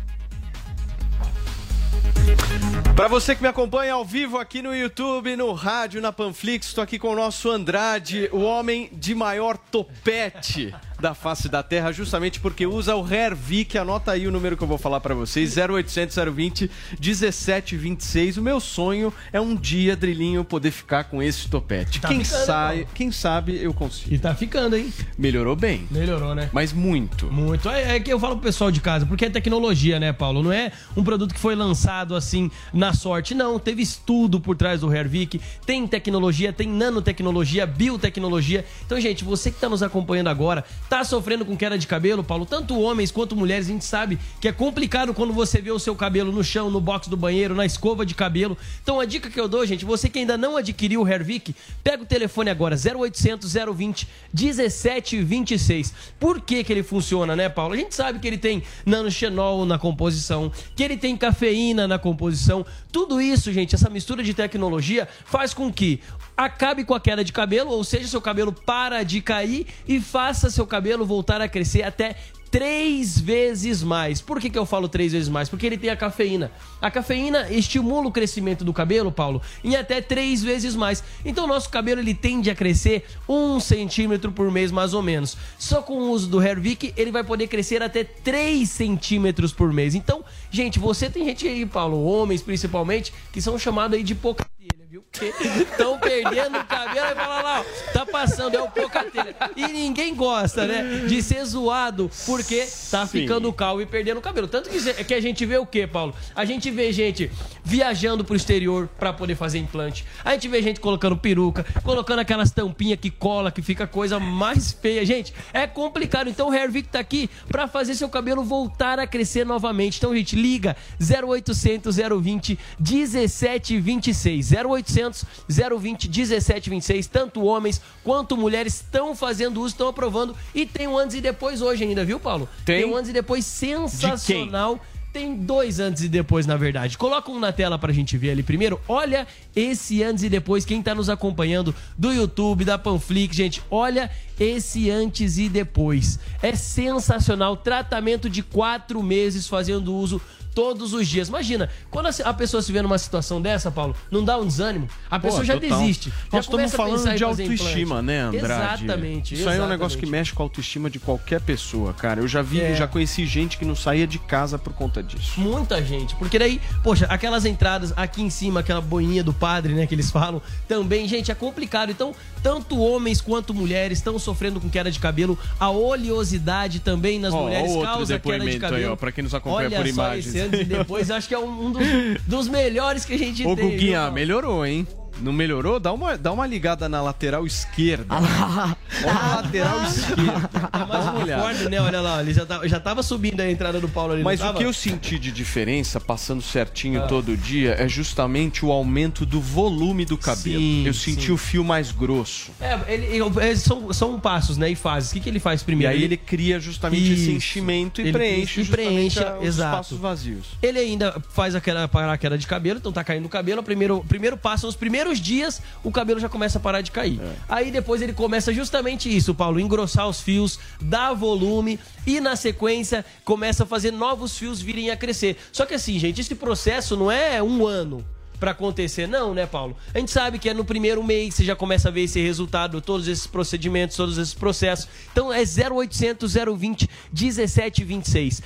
Para você que me acompanha ao vivo aqui no YouTube, no rádio, na Panflix, estou aqui com o nosso Andrade, o homem de maior topete da face da Terra, justamente porque usa o Hervik. Anota aí o número que eu vou falar para vocês: 0800 020 1726. O meu sonho é um dia, Drilinho, poder ficar com esse topete. Tá quem, ficando, sai, quem sabe eu consigo. E tá ficando, hein? Melhorou bem, Melhorou, né? mas muito. Muito. É, é que eu falo pro pessoal de casa, porque é tecnologia, né, Paulo? Não é um produto que foi lançado assim na sorte. Não, teve estudo por trás do Hervik, tem tecnologia, tem nanotecnologia, biotecnologia. Então, gente, você que tá nos acompanhando agora, tá sofrendo com queda de cabelo, Paulo, tanto homens quanto mulheres, a gente sabe que é complicado quando você vê o seu cabelo no chão, no box do banheiro, na escova de cabelo. Então, a dica que eu dou, gente, você que ainda não adquiriu o Hervik, pega o telefone agora, 0800 020 1726. Por que que ele funciona, né, Paulo? A gente sabe que ele tem nanoxenol na composição, que ele tem cafeína na composição. Tudo isso, gente, essa mistura de tecnologia faz com que acabe com a queda de cabelo, ou seja, seu cabelo para de cair e faça seu cabelo voltar a crescer até três vezes mais. Por que, que eu falo três vezes mais? Porque ele tem a cafeína. A cafeína estimula o crescimento do cabelo, Paulo, em até três vezes mais. Então, nosso cabelo ele tende a crescer um centímetro por mês, mais ou menos. Só com o uso do Hervik, ele vai poder crescer até 3 centímetros por mês. Então, gente, você tem gente aí, Paulo, homens principalmente, que são chamados aí de telha, viu? Porque estão perdendo o cabelo e fala lá, ó, tá passando, é o pouca telha. E ninguém gosta, né, de ser zoado porque tá Sim. ficando calvo e perdendo o cabelo. Tanto que, ze- que a gente vê o quê, Paulo? A gente vê gente viajando pro exterior pra poder fazer implante. A gente vê gente colocando peruca, colocando aquelas tampinhas que cola, que fica coisa mais feia. Gente, é complicado. Então o Hervik tá aqui pra fazer seu cabelo voltar a crescer novamente. Então, gente, liga 0800 020 1726. 0800 020 1726. Tanto homens quanto mulheres estão fazendo uso, estão aprovando. E tem um antes e depois hoje ainda, viu, Paulo? Tem? um antes e depois sensacional. Tem dois antes e depois, na verdade. Coloca um na tela pra gente ver ali primeiro. Olha esse antes e depois. Quem tá nos acompanhando do YouTube, da Panflix, gente, olha esse antes e depois. É sensacional. Tratamento de quatro meses fazendo uso todos os dias. Imagina, quando a, pessoa se vê numa situação dessa, Paulo, não dá um desânimo, a Pô, pessoa já total. desiste. Nós já estamos falando de autoestima, né, Andrade? Exatamente. Isso aí é um negócio que exatamente. mexe com a autoestima de qualquer pessoa, cara. Eu já vi, É. já conheci gente que não saía de casa por conta disso. Muita gente. Porque daí, poxa, aquelas entradas aqui em cima, aquela boinha do padre, né, que eles falam, também, gente, é complicado. Então, tanto homens quanto mulheres estão sofrendo com queda de cabelo. A oleosidade também nas Ó, mulheres causa queda de depoimento aí, cabelo. ó, pra quem nos acompanha Olha por só antes e depois, acho que é um, dos, dos melhores que a gente Ô, tem. viu, Guguinha, melhorou, hein? Não melhorou? Dá uma, dá uma ligada na lateral esquerda. Olha a lateral esquerda. Tá mais olhada. conforme, né? Olha lá, ele já tava, já tava subindo a entrada do Paulo ali. Mas não o que eu senti de diferença, passando certinho Ah. todo dia, é justamente o aumento do volume do cabelo. Sim, eu senti sim. o fio mais grosso. É, ele, ele- é, são, são passos, né? E fases. O que, que ele faz E primeiro? aí ele cria justamente esse Isso. enchimento e Ele preenche e preenche, a- os exato. espaços vazios. Ele ainda faz aquela parar a queda de cabelo, então tá caindo o cabelo. O primeiro, primeiro passo, nos primeiros dias, o cabelo já começa a parar de cair. É. Aí depois ele começa justamente isso, Paulo, engrossar os fios, dar volume e na sequência começa a fazer novos fios virem a crescer. Só que assim, gente, esse processo não é um ano pra acontecer, não, né, Paulo? A gente sabe que é no primeiro mês você já começa a ver esse resultado, todos esses procedimentos, todos esses processos. Então é 0800 020 1726.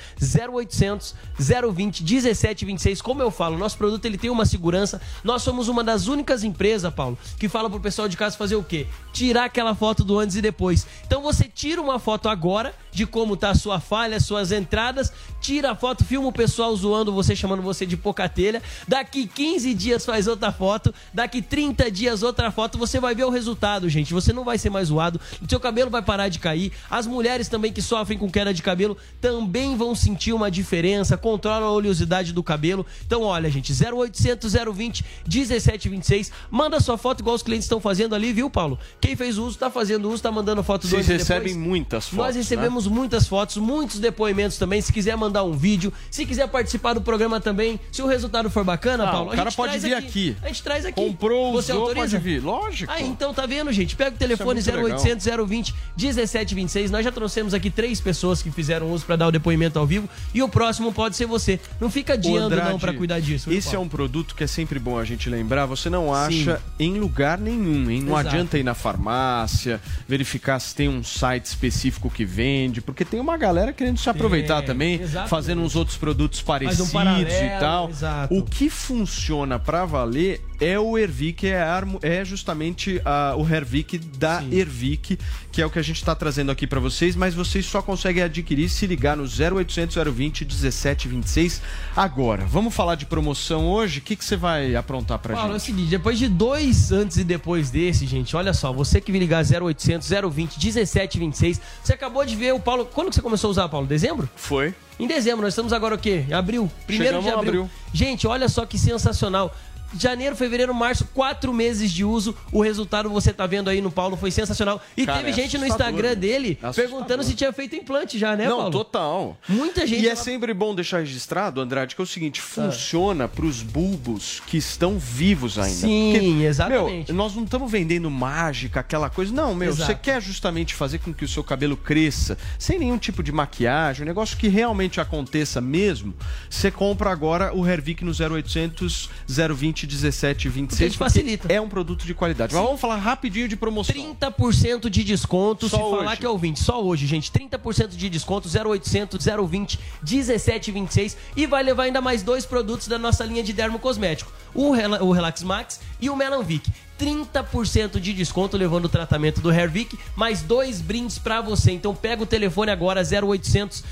0800 020 1726. Como eu falo, nosso produto ele tem uma segurança. Nós somos uma das únicas empresas, Paulo, que fala pro pessoal de casa fazer o quê? Tirar aquela foto do antes e depois. Então você tira uma foto agora de como tá a sua falha, suas entradas, tira a foto, filma o pessoal zoando você, chamando você de pocatelha. Daqui 15 dias faz outra foto, daqui 30 dias outra foto, você vai ver o resultado, gente. Você não vai ser mais zoado, o seu cabelo vai parar de cair. As mulheres também que sofrem com queda de cabelo também vão sentir uma diferença, controla a oleosidade do cabelo. Então, olha, gente, 0800 020 1726, manda sua foto igual os clientes estão fazendo ali, viu, Paulo? Quem fez uso, tá fazendo uso, tá mandando foto do Vocês recebem depois. muitas fotos. Nós recebemos né? muitas fotos, muitos depoimentos também. Se quiser mandar um vídeo, se quiser participar do programa também, se o resultado for bacana, Ah, Paulo, o a cara gente pode traz vir aqui. A gente traz aqui. Comprou, Você usou, autoriza? pode vir. Lógico. Ah, então tá vendo, gente? Pega o telefone Isso é muito 0800 020 1726. Nós já trouxemos aqui três pessoas que fizeram uso pra dar o depoimento ao vivo e o próximo pode ser você. Não fica adiando Andrade, não pra cuidar disso. Esse é um produto que é sempre bom a gente lembrar. Você não acha em lugar nenhum, hein? Não Exato. adianta ir na farmácia, verificar se tem um site específico que vende, porque tem uma galera querendo se aproveitar também, exatamente. fazendo uns outros produtos parecidos paralelo, e tal. exato. O que funciona pra valer é o Ervic, é, a armo- é justamente a- o Hervic da Ervic, que é o que a gente está trazendo aqui pra vocês, mas vocês só conseguem adquirir se ligar no 0800 020 1726 agora. Vamos falar de promoção hoje? O que, que você vai aprontar pra Paulo, é o gente? seguinte, depois de dois antes e depois desse, gente, olha só, você que vir ligar 0800 020 1726, você acabou de ver o Paulo. Quando que você começou a usar, Paulo? Dezembro? Foi. Em dezembro, nós estamos agora o quê? Em abril? Primeiro Chegamos de abril. abril. Gente, olha só que sensacional. Janeiro, fevereiro, março, quatro meses de uso. O resultado você tá vendo aí no Paulo foi sensacional. E Cara, teve é gente no Instagram né? dele Assustador. perguntando se tinha feito implante já, né, Não, Paulo? total. Muita gente. E é sempre bom deixar registrado, Andrade, que é o seguinte: funciona pros bulbos que estão vivos ainda. Sim, exatamente. Meu, nós não estamos vendendo mágica, aquela coisa. Não, meu, Exato. você quer justamente fazer com que o seu cabelo cresça sem nenhum tipo de maquiagem, um negócio que realmente aconteça mesmo. Você compra agora o Hervic no 0800 020 1726. Porque te facilita. É um produto de qualidade. Mas vamos falar rapidinho de promoção. 30% de desconto Só se falar hoje. que é ouvinte. Só hoje, gente. 30% de desconto, 0800 020 1726 e vai levar ainda mais dois produtos da nossa linha de dermo cosmético. O, Rela- o Relax Max e o Melanvic. 30% de desconto levando o tratamento do Hervic, mais dois brindes pra você. Então pega o telefone agora 0800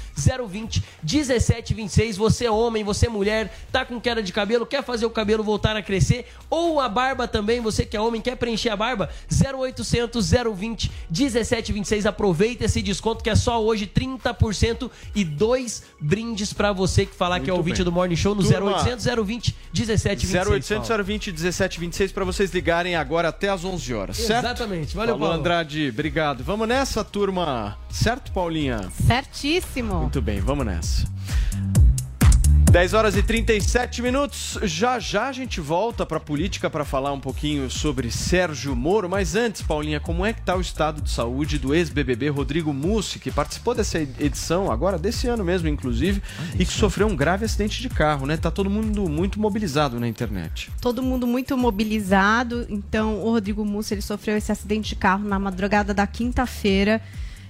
020 1726. Você é homem, você é mulher, tá com queda de cabelo, quer fazer o cabelo voltar a crescer ou a barba também, você que é homem, quer preencher a barba? 0800 020 1726. Aproveita esse desconto que é só hoje 30% e dois brindes pra você que falar que é Muito ouvinte bem. do Morning Show no Turma, 0800 020 1726. 0800 020 1726 para vocês ligarem agora até às 11 horas, certo? Exatamente. Valeu, Falou, Paulo. Andrade. Obrigado. Vamos nessa, turma. Certo, Paulinha? Certíssimo. Muito bem, vamos nessa. 10 horas e 37 minutos. Já já a gente volta para política para falar um pouquinho sobre Sérgio Moro, mas antes, Paulinha, como é que tá o estado de saúde do ex-BBB Rodrigo Mussi, que participou dessa edição agora desse ano mesmo, inclusive, e que sofreu um grave acidente de carro, né? Tá todo mundo muito mobilizado na internet. Todo mundo muito mobilizado. Então, o Rodrigo Mussi ele sofreu esse acidente de carro na madrugada da quinta-feira.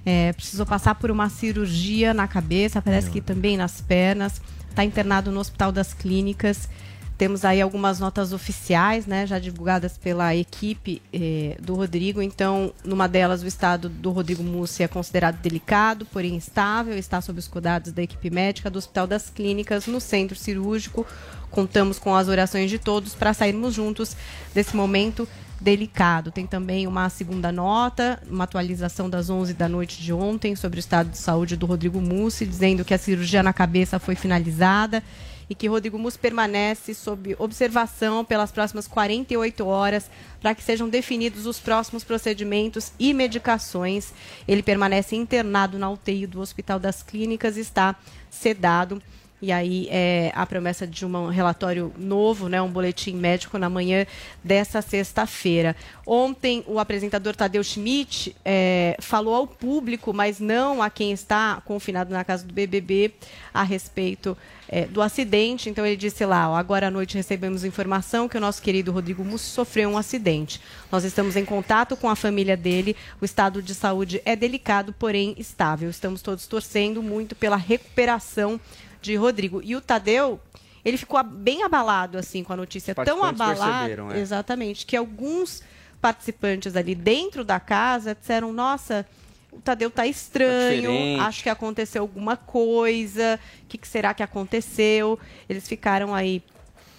É, precisou passar por uma cirurgia na cabeça, parece que também nas pernas está internado no Hospital das Clínicas. Temos aí algumas notas oficiais, né, já divulgadas pela equipe eh, do Rodrigo. Então, numa delas, o estado do Rodrigo Mussi é considerado delicado, porém estável, está sob os cuidados da equipe médica do Hospital das Clínicas, no centro cirúrgico. Contamos com as orações de todos para sairmos juntos desse momento delicado. Tem também uma segunda nota, uma atualização das 11 da noite de ontem sobre o estado de saúde do Rodrigo Mussi, dizendo que a cirurgia na cabeça foi finalizada e que Rodrigo Mussi permanece sob observação pelas próximas 48 horas para que sejam definidos os próximos procedimentos e medicações. Ele permanece internado na UTI do Hospital das Clínicas e está sedado. E aí é a promessa de um relatório novo, né, um boletim médico na manhã dessa sexta-feira. Ontem o apresentador Tadeu Schmidt é, falou ao público, mas não a quem está confinado na casa do BBB, a respeito é, do acidente. Então ele disse lá: ó, agora à noite recebemos informação que o nosso querido Rodrigo Mussi sofreu um acidente. Nós estamos em contato com a família dele. O estado de saúde é delicado, porém estável. Estamos todos torcendo muito pela recuperação de Rodrigo. E o Tadeu, ele ficou bem abalado assim com a notícia, tão abalado, é. exatamente, que alguns participantes ali dentro da casa disseram: "Nossa, o Tadeu tá estranho, Tá acho que aconteceu alguma coisa, o que, que será que aconteceu?" Eles ficaram aí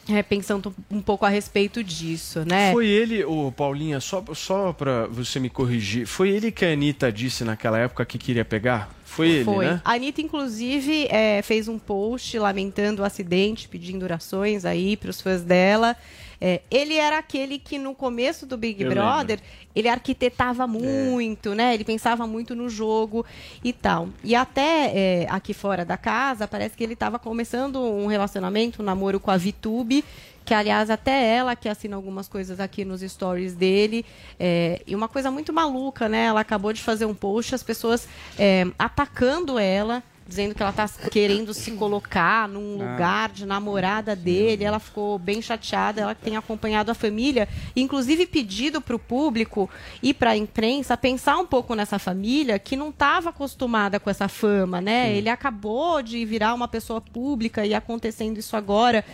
é, pensando um pouco a respeito disso, né? Foi ele, o Paulinha, só, só para você me corrigir, foi ele que a Anitta disse naquela época que queria pegar? Foi ele, Foi. né? A Anitta, inclusive, é, fez um post lamentando o acidente, pedindo orações aí para os fãs dela. É, ele era aquele que no começo do Big Eu Brother ele arquitetava muito, né? Ele pensava muito no jogo e tal. E até é, aqui fora da casa parece que ele estava começando um relacionamento, um namoro com a Vitube. Que, aliás, até ela que assina algumas coisas aqui nos stories dele. É, e uma coisa muito maluca, né? Ela acabou de fazer um post, as pessoas é, atacando ela, dizendo que ela está querendo se colocar num Ah. lugar de namorada dele. Ela ficou bem chateada, ela que tem acompanhado a família, inclusive pedido para o público e para a imprensa pensar um pouco nessa família que não estava acostumada com essa fama, né? Ele acabou de virar uma pessoa pública e acontecendo isso agora.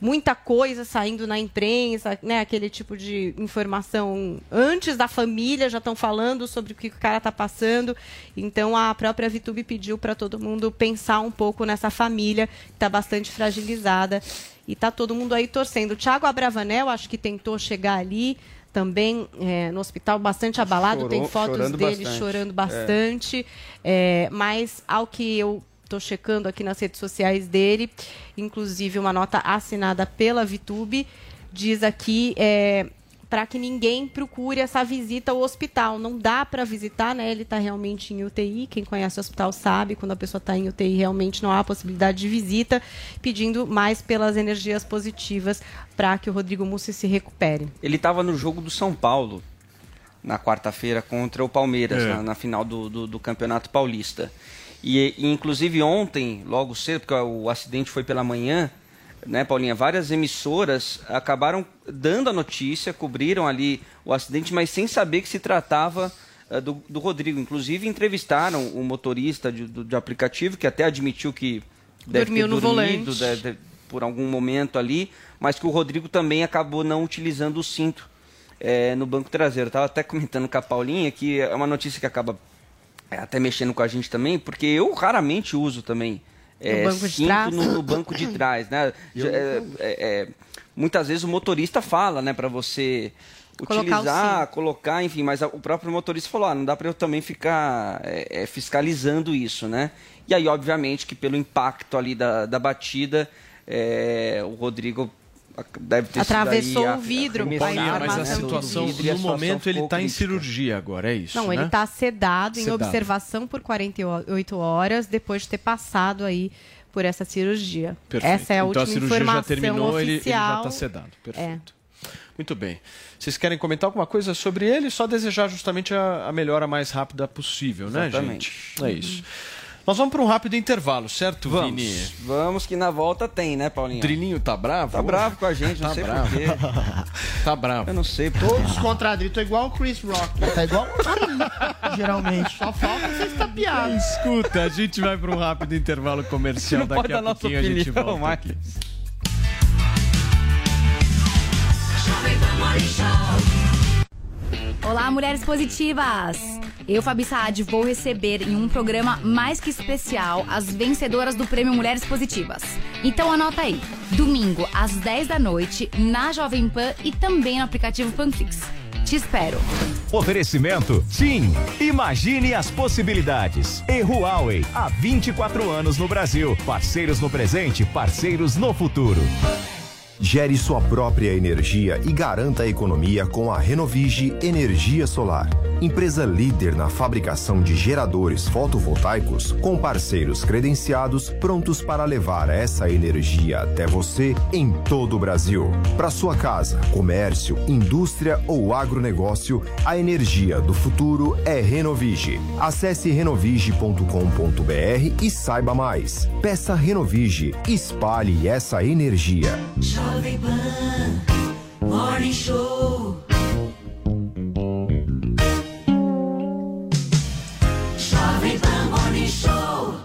Muita coisa saindo na imprensa, né? Aquele tipo de informação antes da família já estão falando sobre o que o cara está passando. Então a própria Vitube pediu para todo mundo pensar um pouco nessa família que está bastante fragilizada e tá todo mundo aí torcendo. O Thiago Abravanel, acho que tentou chegar ali também é, no hospital bastante abalado. Chorou- Tem fotos chorando dele bastante. chorando É. bastante. É, mas ao que eu estou checando aqui nas redes sociais dele, inclusive uma nota assinada pela Vitube, diz aqui para que ninguém procure essa visita ao hospital. Não dá para visitar, né? Ele está realmente em UTI. Quem conhece o hospital sabe, quando a pessoa está em UTI, realmente não há possibilidade de visita, pedindo mais pelas energias positivas para que o Rodrigo Mussi se recupere. Ele estava no jogo do São Paulo na quarta-feira contra o Palmeiras, É. na, na final do, do, do Campeonato Paulista. E, e, inclusive ontem, logo cedo, porque o acidente foi pela manhã, né, Paulinha? Várias emissoras acabaram dando a notícia, cobriram ali o acidente, mas sem saber que se tratava eh, do, do Rodrigo. Inclusive entrevistaram o motorista de, do, de aplicativo, que até admitiu que deve Dormiu ter no dormido, volante. deve- por algum momento ali, mas que o Rodrigo também acabou não utilizando o cinto é, no banco traseiro. Eu tava até comentando com a Paulinha que é uma notícia que acaba até mexendo com a gente também, porque eu raramente uso também é, banco de cinto trás? no, no banco de trás, né? Já, é, é, é, muitas vezes o motorista fala, né, para você Colocar utilizar, colocar, enfim, mas o próprio motorista falou, ah, não dá para eu também ficar é, é, fiscalizando isso, né? E aí, obviamente, que pelo impacto ali da, da batida, é, o Rodrigo deve ter Atravessou sido aí o vidro, arremessado, Paulinha, mas a né, do situação, vidro a no situação momento, ele está em cirurgia agora, é isso, Não, né? ele está sedado, em Sedado. observação por 48 horas, depois de ter passado aí por essa cirurgia. Perfeito. Essa é a então última a cirurgia já informação terminou, ele, ele já oficial. está sedado. Perfeito. É. Muito bem. Vocês querem comentar alguma coisa sobre ele? Só desejar justamente a, a melhora mais rápida possível, né, Exatamente. gente? É isso. Nós vamos para um rápido intervalo, certo, Vamos. Vini? Vamos que na volta tem, né, Paulinho? Drilinho tá bravo? Tá bravo com a gente, não Tá sei bravo. porquê. Tá bravo. Eu não sei. Todos contraditos, igual o Chris Rock. Tá igual a mim, geralmente. Só falta você estapeado. Escuta, a gente vai para um rápido intervalo comercial. Não Daqui pode a pouquinho a gente volta Mike. aqui. Olá, mulheres positivas! Eu, Fabi Saad, vou receber em um programa mais que especial as vencedoras do Prêmio Mulheres Positivas. Então anota aí, domingo às 10 da noite, na Jovem Pan e também no aplicativo Panflix. Te espero! Oferecimento TIM. Imagine as possibilidades. E Huawei, há 24 anos no Brasil. Parceiros no presente, parceiros no futuro. Gere sua própria energia e garanta a economia com a Renovige Energia Solar. Empresa líder na fabricação de geradores fotovoltaicos com parceiros credenciados prontos para levar essa energia até você em todo o Brasil. Para sua casa, comércio, indústria ou agronegócio, a energia do futuro é Renovige. Acesse renovige.com.br e saiba mais. Peça Renovige. Espalhe essa energia. Jovem Pan Morning Show. Jovem Pan Morning Show.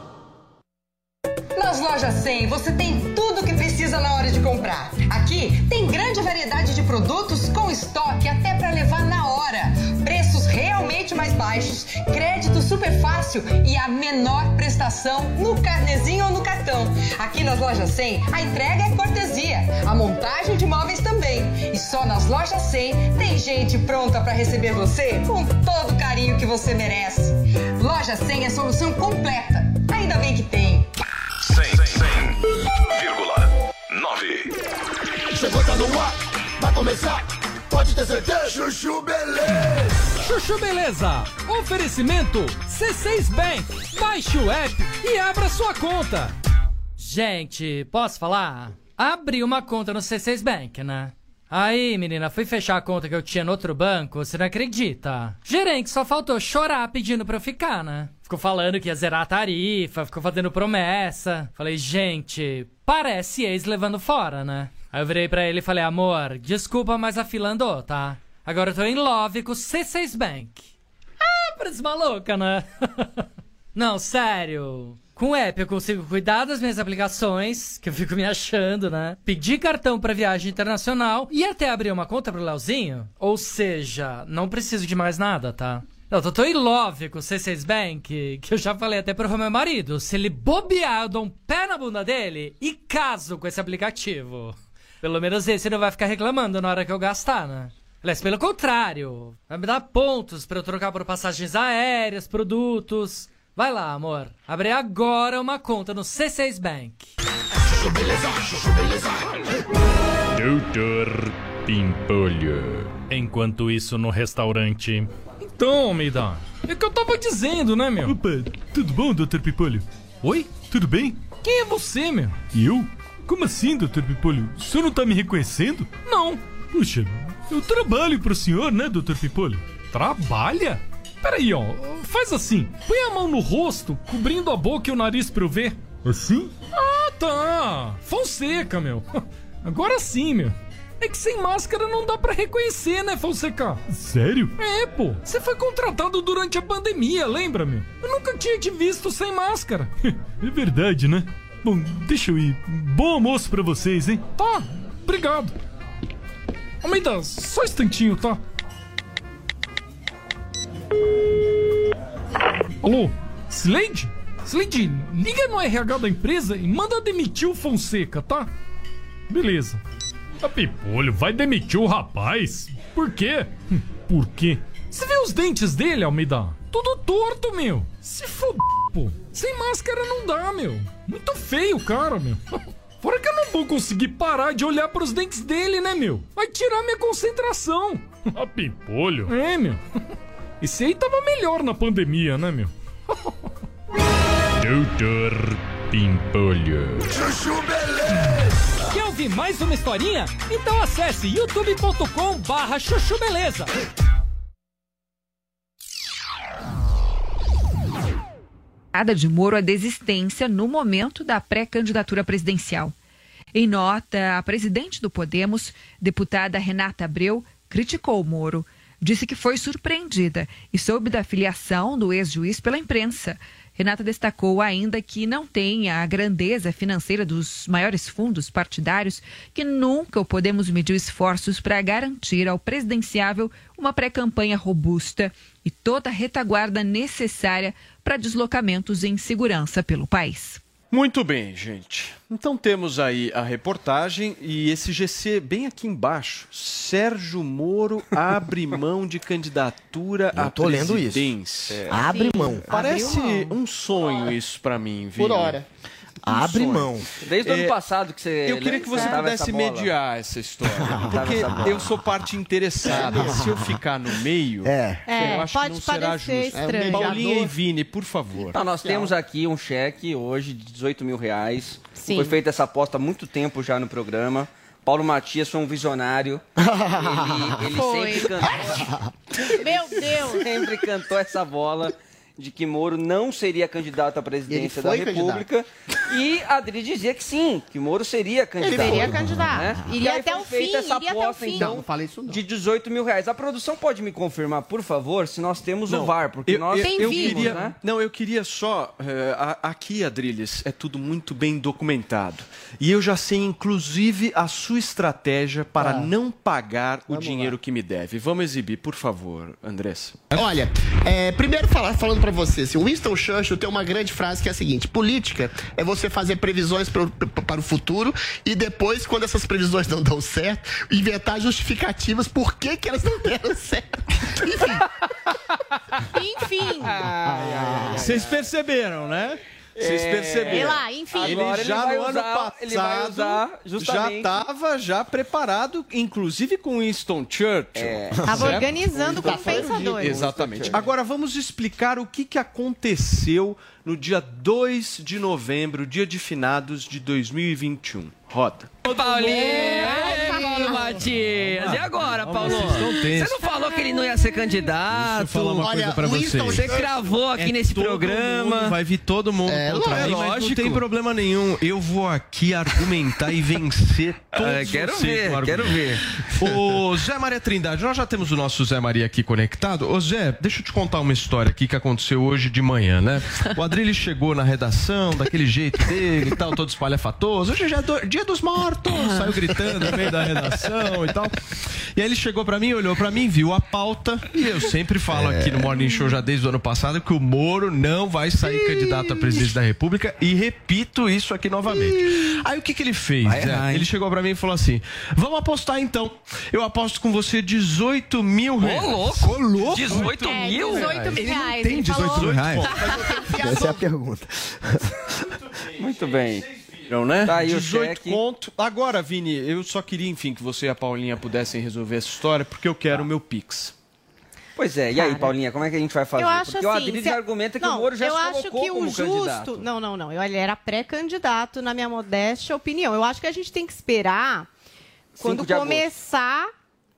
Nas lojas 100 você tem tudo o que precisa na hora de comprar. Tem grande variedade de produtos com estoque até para levar na hora. Preços realmente mais baixos, crédito super fácil e a menor prestação no carnezinho ou no cartão. Aqui nas lojas 100 a entrega é cortesia, a montagem de móveis também. E só nas lojas 100 tem gente pronta para receber você com todo o carinho que você merece. Loja 100 é solução completa. Ainda bem que tem. 100,9. Chegou, tá no ar, vai começar, pode ter certeza. Chuchu Beleza. Chuchu Beleza. Oferecimento C6 Bank. Baixe o app e abra sua conta. Gente, posso falar? Abri uma conta no C6 Bank, né? Aí, menina, fui fechar a conta que eu tinha no outro banco, você não acredita? Gerente só faltou chorar pedindo pra eu ficar, né? Ficou falando que ia zerar a tarifa, ficou fazendo promessa. Falei, gente, parece ex levando fora, né? Aí eu virei pra ele e falei, amor, desculpa, mas a fila andou, tá? Agora eu tô em love com o C6 Bank. Ah, parece maluca, né? Não, sério. Com o app eu consigo cuidar das minhas aplicações, que eu fico me achando, né? Pedir cartão pra viagem internacional e até abrir uma conta pro Leozinho. Ou seja, não preciso de mais nada, tá? Eu tô tão em love com o C6 Bank que eu já falei até pro meu marido. Se ele bobear, eu dou um pé na bunda dele e caso com esse aplicativo. Pelo menos esse não vai ficar reclamando na hora que eu gastar, né? Aliás, pelo contrário, vai me dar pontos pra eu trocar por passagens aéreas, produtos. Vai lá, amor. Abre agora uma conta no C6 Bank. Doutor Pimpolho. Enquanto isso, no restaurante. Então, Almeida, é que eu tava dizendo, né, meu? Opa, tudo bom, Dr. Pipolho? Oi? Tudo bem? Quem é você, meu? Eu? Como assim, Dr. Pipolho? O senhor não tá me reconhecendo? Não. Puxa, eu trabalho pro senhor, né, Dr. Pipolho? Trabalha? Peraí, ó. Faz assim. Põe a mão no rosto, cobrindo a boca e o nariz pra eu ver. Assim? Ah, tá. Fonseca, meu. Agora sim, meu. É que sem máscara não dá pra reconhecer, né, Fonseca? Sério? É, pô. Você foi contratado durante a pandemia, lembra, meu? Eu nunca tinha te visto sem máscara. É verdade, né? Bom, deixa eu ir. Bom almoço pra vocês, hein? Tá, obrigado. Almeida, só um instantinho, tá? Alô, Slade? Slade, liga no RH da empresa e manda demitir o Fonseca, tá? Beleza. A Pipolho vai demitir o rapaz? Por quê? Por quê? Você vê os dentes dele, Almeida? Tudo torto, meu. Se pô. Sem máscara não dá, meu. Muito feio, cara, meu. Fora que eu não vou conseguir parar de olhar pros dentes dele, né, meu? Vai tirar minha concentração. A Pipolho? É, meu. Esse aí tava melhor na pandemia, né, meu? Doutor Pimpolho. Chuchu Beleza. Quer ouvir mais uma historinha? Então acesse youtube.com barra chuchu beleza. De Moro a desistência no momento da pré-candidatura presidencial. Em nota, a presidente do Podemos, deputada Renata Abreu, criticou Moro. Disse que foi surpreendida e soube da filiação do ex-juiz pela imprensa. Renata destacou ainda que não tem a grandeza financeira dos maiores fundos partidários, que nunca o Podemos mediu esforços para garantir ao presidenciável uma pré-campanha robusta e toda a retaguarda necessária para deslocamentos em segurança pelo país. Muito bem, gente. Então temos aí a reportagem e esse GC bem aqui embaixo. Sérgio Moro abre mão de candidatura Eu à tô lendo isso. presidência. É. Abre Sim. mão. Parece Abriu mão. um sonho isso pra mim, Por Vini. hora. Abre sonho. mão. Desde o ano passado que você Eu queria que você pudesse essa mediar essa história. Porque essa eu sou parte interessada. Se eu ficar no meio, É. É, eu acho pode que não será parecer justo. estranho. Paulinha e Vini, por favor. Não, nós temos aqui um cheque hoje de 18 mil reais. Sim. Foi feita essa aposta há muito tempo já no programa. Paulo Matias foi um visionário. Ele, ele Foi. sempre cantou, Meu Deus! sempre cantou essa bola de que Moro não seria candidato à presidência Ele da República. E a Adri dizia que sim, que Moro seria candidato. seria candidato. Né? Iria E aí até foi o feita fim, essa o aposta, fim. então, Não, não falei isso não. de 18 mil reais. A produção pode me confirmar, por favor, se nós temos o Não, VAR, porque eu, nós eu, eu vimos, queria, né? Não, eu queria só. a- aqui, Adriles, é tudo muito bem documentado. E eu já sei, inclusive, a sua estratégia para Ah. não pagar o dinheiro que me deve. Vamos exibir, por favor, Andressa. Olha, é, primeiro falar, falando pra você, assim, o Winston Churchill tem uma grande frase que é a seguinte: política é você fazer previsões pro- para o futuro e depois, quando essas previsões não dão certo, inventar justificativas por que, que elas não deram certo. Enfim. Vocês perceberam, né? Vocês É. perceberam. Sei lá, enfim. Ele Agora ele já vai no ano usar- passado ele já estava já preparado, inclusive com Winston Churchill. É. Tava certo? organizando com pensadores. Exatamente. Agora vamos explicar o que, que aconteceu no dia 2 de novembro, dia de finados de 2021. Roda. Paulinho! Paulo Matias! E agora, Paulo? Você não falou que ele não ia ser candidato? Deixa eu falar uma coisa pra Winston vocês. Você cravou aqui É nesse todo programa. mundo, vai vir todo mundo É, contra é mim, mas não lógico. tem problema nenhum. Eu vou aqui argumentar e vencer todos É, quero vocês ver, no argumento. quero ver. Ô, Zé Maria Trindade, nós já temos o nosso Zé Maria aqui conectado. Ô, Zé, deixa eu te contar uma história aqui que aconteceu hoje de manhã, né? O Adrilho chegou na redação, daquele jeito dele e tal, todo espalhafatoso. Hoje já é do- dia dos mortos, saiu gritando no meio da redação e tal. E aí ele chegou pra mim, olhou pra mim, viu a pauta. E eu sempre falo aqui no Morning Show já desde o ano passado que o Moro não vai sair candidato a presidente da República. E repito isso aqui novamente. Aí o que, que ele fez? Vai errar, hein? ele chegou pra mim e falou assim: Vamos apostar então. Eu aposto com você 18 mil reais. Ô, louco! Ô, louco! 18 É, mil? 18 mil Ele não reais. tem ele 18 falou... mil reais. Essa é a pergunta. Muito bem. Viram, né? Tá aí o 18 cheque. conto. Agora, Vini, eu só queria, enfim, que você e a Paulinha pudessem resolver essa história, porque eu quero o meu Pix. Pois é, e aí, Paulinha, como é que a gente vai fazer? Eu acho Porque o assim, Adriles se- argumenta que não, o Moro já eu se acho que o como justo, candidato. não, não, não. Ele era pré-candidato na minha modesta opinião. Eu acho que a gente tem que esperar quando de agosto. começar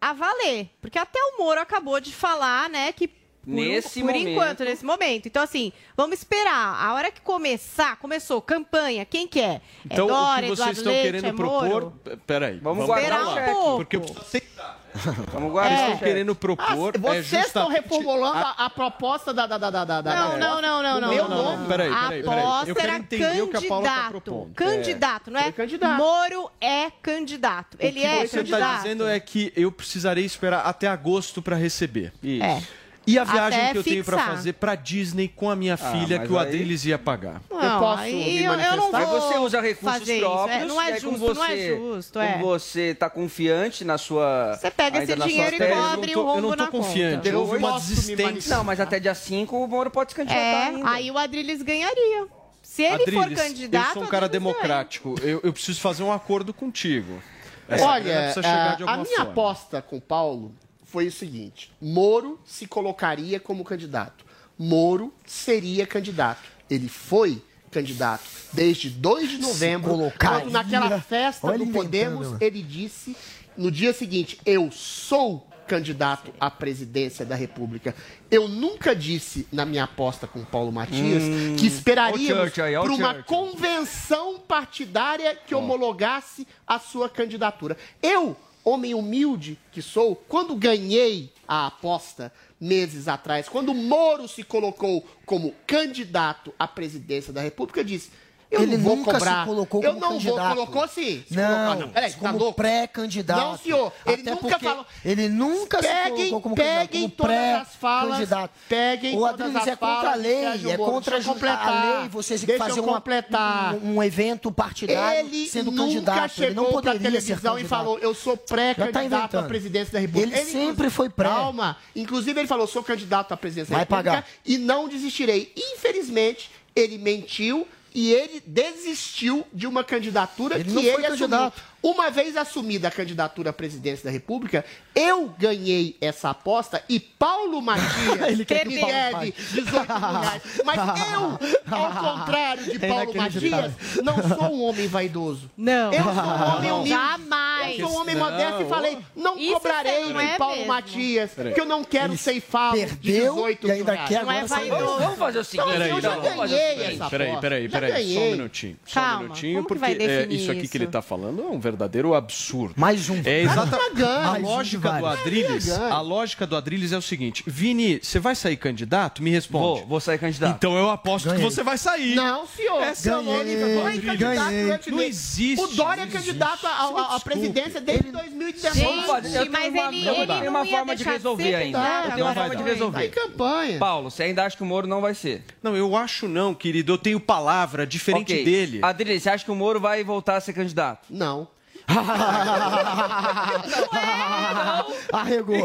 a valer, porque até o Moro acabou de falar, né, que Nesse por momento- enquanto, nesse momento. Então, assim, vamos esperar. A hora que começar, começou, campanha, quem que é? Então, é Dória, o que vocês Eduardo estão Leite, querendo é propor. Peraí. Vamos guardar lá. o cheque. pouco. Porque eu preciso aceitar. Vamos guardar o estão querendo propor Ah, é vocês estão justamente... reformulando a, a proposta da. da, da, da, da Não, não, não, não, não. Meu não, nome. não. Peraí, A peraí, peraí. Eu aposta quero era entender o que a Paula tá candidato. propondo. Candidato, não é? Candidato. Moro é candidato. Ele o que é você candidato. está dizendo é que eu precisarei esperar até agosto para receber. Isso. É. E a viagem Até que eu tenho para fixar. fazer para Disney com a minha Ah, filha, mas que o aí- Adriles ia pagar. Não, posso aí me eu, eu não manifestar? Aí vou você usa recursos fazer isso. próprios. É, não é aí, como justo, não é você- justo. Como É. você está confiante na sua. Você pega esse dinheiro e cobre eu não o tô- eu rombo não tô na confiante. conta. Eu Houve uma posso desistência. Não, mas até dia 5 o Moro pode se candidatar É, ainda. aí o Adriles ganharia. Se ele for Adriles, candidato. eu sou um cara democrático. Eu, eu preciso fazer um acordo contigo. Essa Olha, precisa chegar de a, minha forma. aposta com o Paulo foi o seguinte: Moro se colocaria como candidato. Moro seria candidato. Ele foi candidato. Desde 2 de novembro, quando naquela festa Olha do Podemos, inventando. ele disse no dia seguinte: Eu sou candidato à presidência da República. Eu nunca disse na minha aposta com Paulo Matias Hum, que esperaríamos por uma convenção partidária que homologasse a sua candidatura. Eu, homem humilde que sou, quando ganhei a aposta meses atrás, quando Moro se colocou como candidato à presidência da República, disse. Eu Ele não vou nunca cobrar. se colocou eu como não candidato. vou. Colocou sim. Se Não, colocou, peraí, tá como louco? pré-candidato. Não, senhor. Ele Até nunca falou. Ele nunca se Peguem, colocou como peguem candidato, como todas as falas. Peguem O todas Adriles as é contra a lei, é contra eu a lei, vocês Deixa fazer eu uma- completar. um, um evento partidário Ele sendo nunca candidato. Ele não poderia ser televisão e candidato. falou, eu sou tá pré-candidato à inventando. presidência da República. Ele sempre foi pré. Calma. Inclusive, ele falou, sou candidato à presidência Vai da República pagar. e não desistirei. Infelizmente, ele mentiu e ele desistiu de uma candidatura Ele que não foi ele assumiu. candidato. Uma vez assumida a candidatura à presidência da República, eu ganhei essa aposta e Paulo Matias Ele quer que pague. 18 mil reais. Mas eu, ao contrário de É Paulo. Matias, não sou um homem vaidoso. Não. Eu sou um homem Não. humilde. Jamais. Eu sou um homem Não. modesto e falei, não Isso cobrarei não é de Paulo mesmo. Matias, Peraí. que eu não quero ceifá-lo de perdeu 18 e ainda mil reais. quer Não é vaidoso. Vamos- fazer o seguinte, Então, eu já ganhei essa Peraí, aposta. peraí, Já peraí, só um minutinho. Só Calma, um minutinho, porque é, isso aqui que ele está falando é um verdadeiro absurdo. Mais um. É exata... A lógica do Tragando. a lógica do Adriles é o seguinte: Vini, você vai sair candidato? Me responde. Vou, vou sair candidato. Então eu aposto Ganhei. que você vai sair. Não, senhor. Essa é a Ganhei, lógica do Adriles. candidato Ganhei. Não existe, O Dória é não candidato à- presidência desde 2019. Gente, Pode, eu tenho mas uma, ele- ele não uma forma de resolver ser ainda. Eu tenho uma Não forma de resolver. Em campanha. Paulo, você ainda acha que o Moro não vai ser? Não, eu acho não, querido. Eu tenho palavra diferente Ok. dele. Adriles, você acha que o Moro vai voltar a ser candidato? Não. Arregou.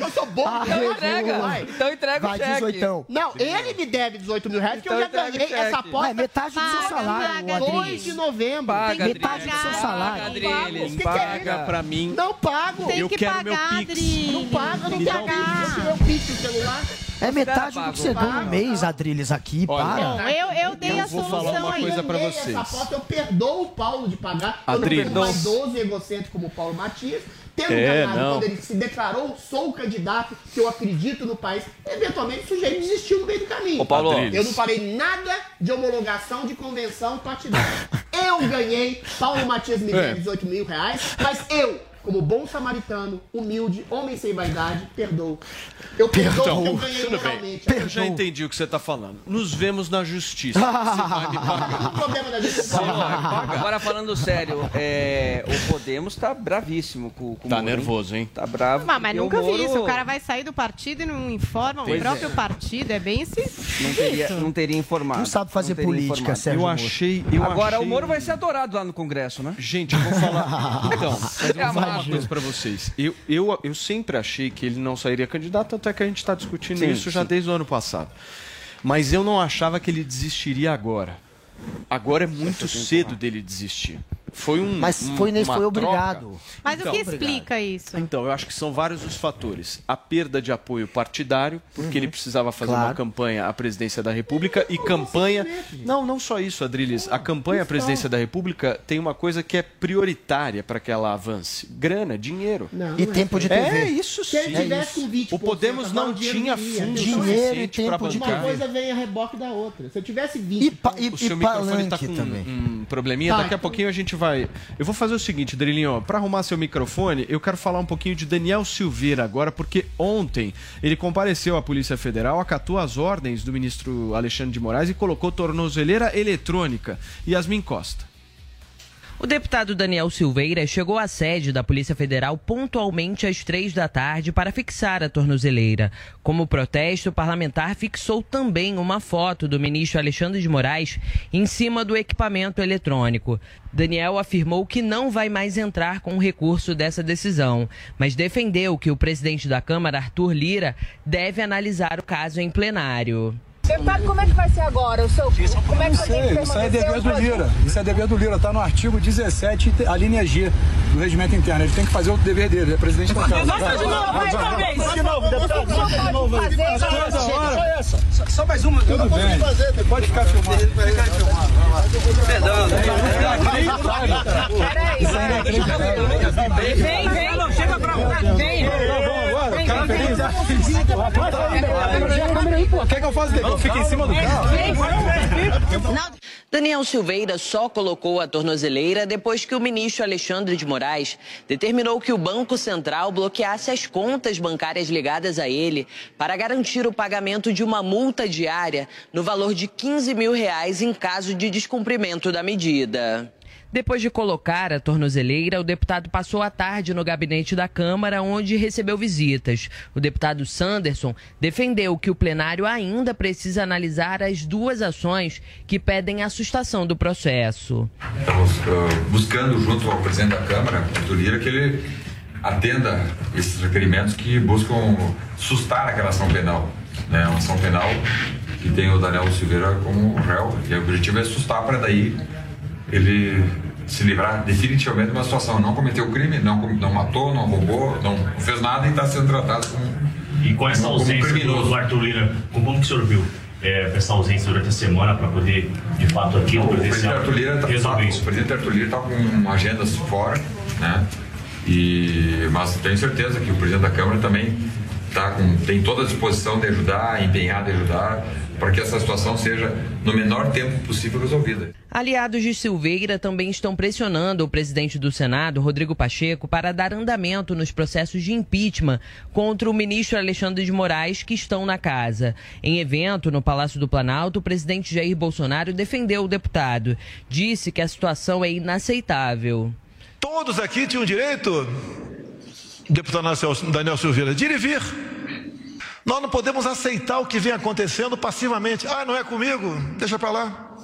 Eu sou bom. Então entrega. Vai. Então entrega o Vai, cheque. 18. Não, ele me deve 18 mil reais, que eu Então já entrega o ganhei cheque. essa aposta. Ué, metade do seu salário, paga, o 2 Adriles. de novembro. Paga, Tem que Metade do seu salário. O é paga. pra mim. Não pago. Tem Eu que quero meu pagar, Pix. Não pago, eu não tenho Pix. Eu tirei o Pix do celular. É metade do que você ganha no mês, Adriles, aqui. Olha, Para. Bom, eu, eu dei Eu a vou solução falar uma aí. coisa pra vocês. Essa aposta, eu perdoo o Paulo de pagar. Adriles. Eu não vaidoso e egocêntrico como o Paulo Matias. Tendo É, ganhado não. quando ele se declarou, sou o candidato que eu acredito no país. Eventualmente o sujeito desistiu no meio do caminho. Ô, Paulo. Adriles. Eu não falei nada de homologação de convenção partidária. Eu ganhei, Paulo Matias me É. deve 18 mil reais, mas eu, como bom samaritano, humilde, homem sem vaidade, perdoo. Eu perdoo eu ganhei Tudo bem. moralmente. Eu já entendi o que você está falando. Nos vemos na justiça. Você vai me pagar. O problema da gente Agora falando sério, é, o Podemos tá bravíssimo com, com o Tá Moro, hein? nervoso, hein? Tá bravo. Mas nunca o Moro vi isso. O cara vai sair do partido e não informa Pois o próprio é. partido. É bem esse. Não teria, não teria informado. Não sabe fazer teria política, informado. Sérgio Eu achei. Eu Agora achei... o Moro vai ser adorado lá no Congresso, né? Gente, eu vou falar. Então, mas eu vou falar uma Imagina. coisa pra vocês. Eu, eu, eu sempre achei que ele não sairia candidato, até que a gente está discutindo Sim, isso já sim. desde o ano passado. Mas eu não achava que ele desistiria agora. Agora é muito cedo dele desistir. Foi um. Mas um- foi foi troca. obrigado. Mas Então, o que explica isso? Então, eu acho que são vários os fatores. A perda de apoio partidário, porque ele precisava fazer Claro. uma campanha à presidência da República e campanha. Não, não só isso, Adriles. A campanha à presidência da República tem uma coisa que é prioritária para que ela avance: grana, dinheiro. Não, E não tempo de É TV. isso Se ele sim. tivesse com 20%, O Podemos não tinha fundo Dinheiro e para tempo de Uma coisa vem a reboque da outra. Se eu tivesse 20%. E, pa, e, O seu e microfone tá com também. um probleminha. Tá, Daqui a então- pouquinho a gente vai. Eu vou fazer o seguinte, Drilinho, para arrumar seu microfone, eu quero falar um pouquinho de Daniel Silveira agora, porque ontem ele compareceu à Polícia Federal, acatou as ordens do ministro Alexandre de Moraes e colocou tornozeleira eletrônica. Yasmin Costa. O deputado Daniel Silveira chegou à sede da Polícia Federal pontualmente às três da tarde para fixar a tornozeleira. Como protesto, o parlamentar fixou também uma foto do ministro Alexandre de Moraes em cima do equipamento eletrônico. Daniel afirmou que não vai mais entrar com o recurso dessa decisão, mas defendeu que o presidente da Câmara, Arthur Lira, deve analisar o caso em plenário. Deputado, como é que vai ser agora? O seu, como é que Não que sei, isso aí é dever do Lira. Isso é dever do Lira, tá no artigo 17, a linha G do regimento interno. Ele tem que fazer o dever dele, ele é presidente da casa. Vai, Vai, de novo, vai, vai, vai, outra vai, vez. vai de novo, deputado. Só Vai de novo fazer, só chega. Só essa. Só- Só mais uma. Tudo bem. Pode ficar filmando. Filmando. Peraí, é. Vem, vem. Não, chega pra cá. Daniel Silveira só colocou a tornozeleira depois que o ministro Alexandre de Moraes determinou que o Banco Central bloqueasse as contas bancárias ligadas a ele para garantir o pagamento de uma multa diária no valor de 15 mil reais em caso de descumprimento da medida. Depois de colocar a tornozeleira, o deputado passou a tarde no gabinete da Câmara, onde recebeu visitas. O deputado Sanderson defendeu que o plenário ainda precisa analisar as duas ações que pedem a sustação do processo. Estamos ah, buscando, junto ao presidente da Câmara, do Lira, que ele atenda esses requerimentos que buscam sustar aquela ação penal. Né? Uma ação penal que tem o Daniel Silveira como réu, e o objetivo é sustar para daí ele se livrar definitivamente de uma situação. Não cometeu crime, não, não matou, não roubou, não fez nada e está sendo tratado como, E com essa ausência criminoso. do Arthur Lira, como que o senhor viu é, essa ausência durante a semana para poder, de fato, aqui no O presidente Arthur Lira tá, tá- isso? o presidente Arthur Lira está com agendas fora, né? E, mas tenho certeza que o presidente da Câmara também tá com, tem toda a disposição de ajudar, empenhado em ajudar, para que essa situação seja no menor tempo possível resolvida. Aliados de Silveira também estão pressionando o presidente do Senado, Rodrigo Pacheco, para dar andamento nos processos de impeachment contra o ministro Alexandre de Moraes que estão na casa. Em evento no Palácio do Planalto, o presidente Jair Bolsonaro defendeu o deputado. Disse que a situação é inaceitável. Todos aqui tinham direito, deputado Daniel Silveira, de ir e vir. Nós não podemos aceitar o que vem acontecendo passivamente. Ah, não é comigo? Deixa para lá.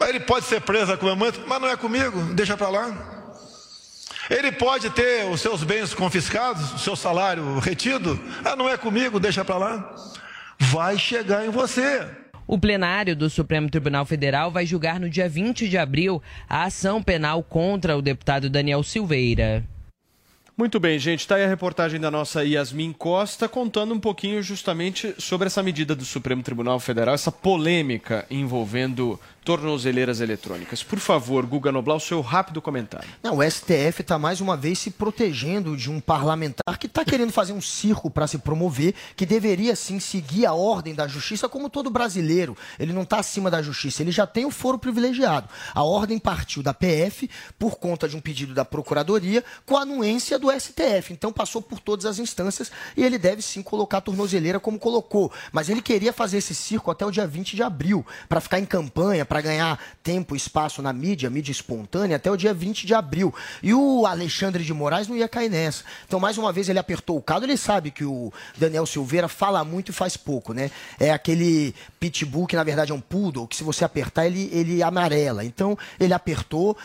Ele pode ser preso a momento, mas não é comigo, deixa para lá. Ele pode ter os seus bens confiscados, o seu salário retido, ah, não é comigo, deixa para lá. Vai chegar em você. O plenário do Supremo Tribunal Federal vai julgar no dia 20 de abril a ação penal contra o deputado Daniel Silveira. Muito bem, gente. Está aí a reportagem da nossa Yasmin Costa contando um pouquinho justamente sobre essa medida do Supremo Tribunal Federal, essa polêmica envolvendo tornozeleiras eletrônicas. Por favor, Guga Noblar, o seu rápido comentário. Não, o STF está mais uma vez se protegendo de um parlamentar que está querendo fazer um circo para se promover, que deveria sim seguir a ordem da justiça, como todo brasileiro. Ele não está acima da justiça, ele já tem o foro privilegiado. A ordem partiu da PF por conta de um pedido da Procuradoria com a anuência do STF. Então passou por todas as instâncias e ele deve sim colocar a tornozeleira como colocou. Mas ele queria fazer esse circo até o dia 20 de abril, para ficar em campanha, para ganhar tempo e espaço na mídia, mídia espontânea, até o dia 20 de abril. E o Alexandre de Moraes não ia cair nessa. Então, mais uma vez, ele apertou o cado. Ele sabe que o Daniel Silveira fala muito e faz pouco, né? É aquele pitbull que, na verdade, é um poodle, que se você apertar, ele, ele amarela. Então, ele apertou,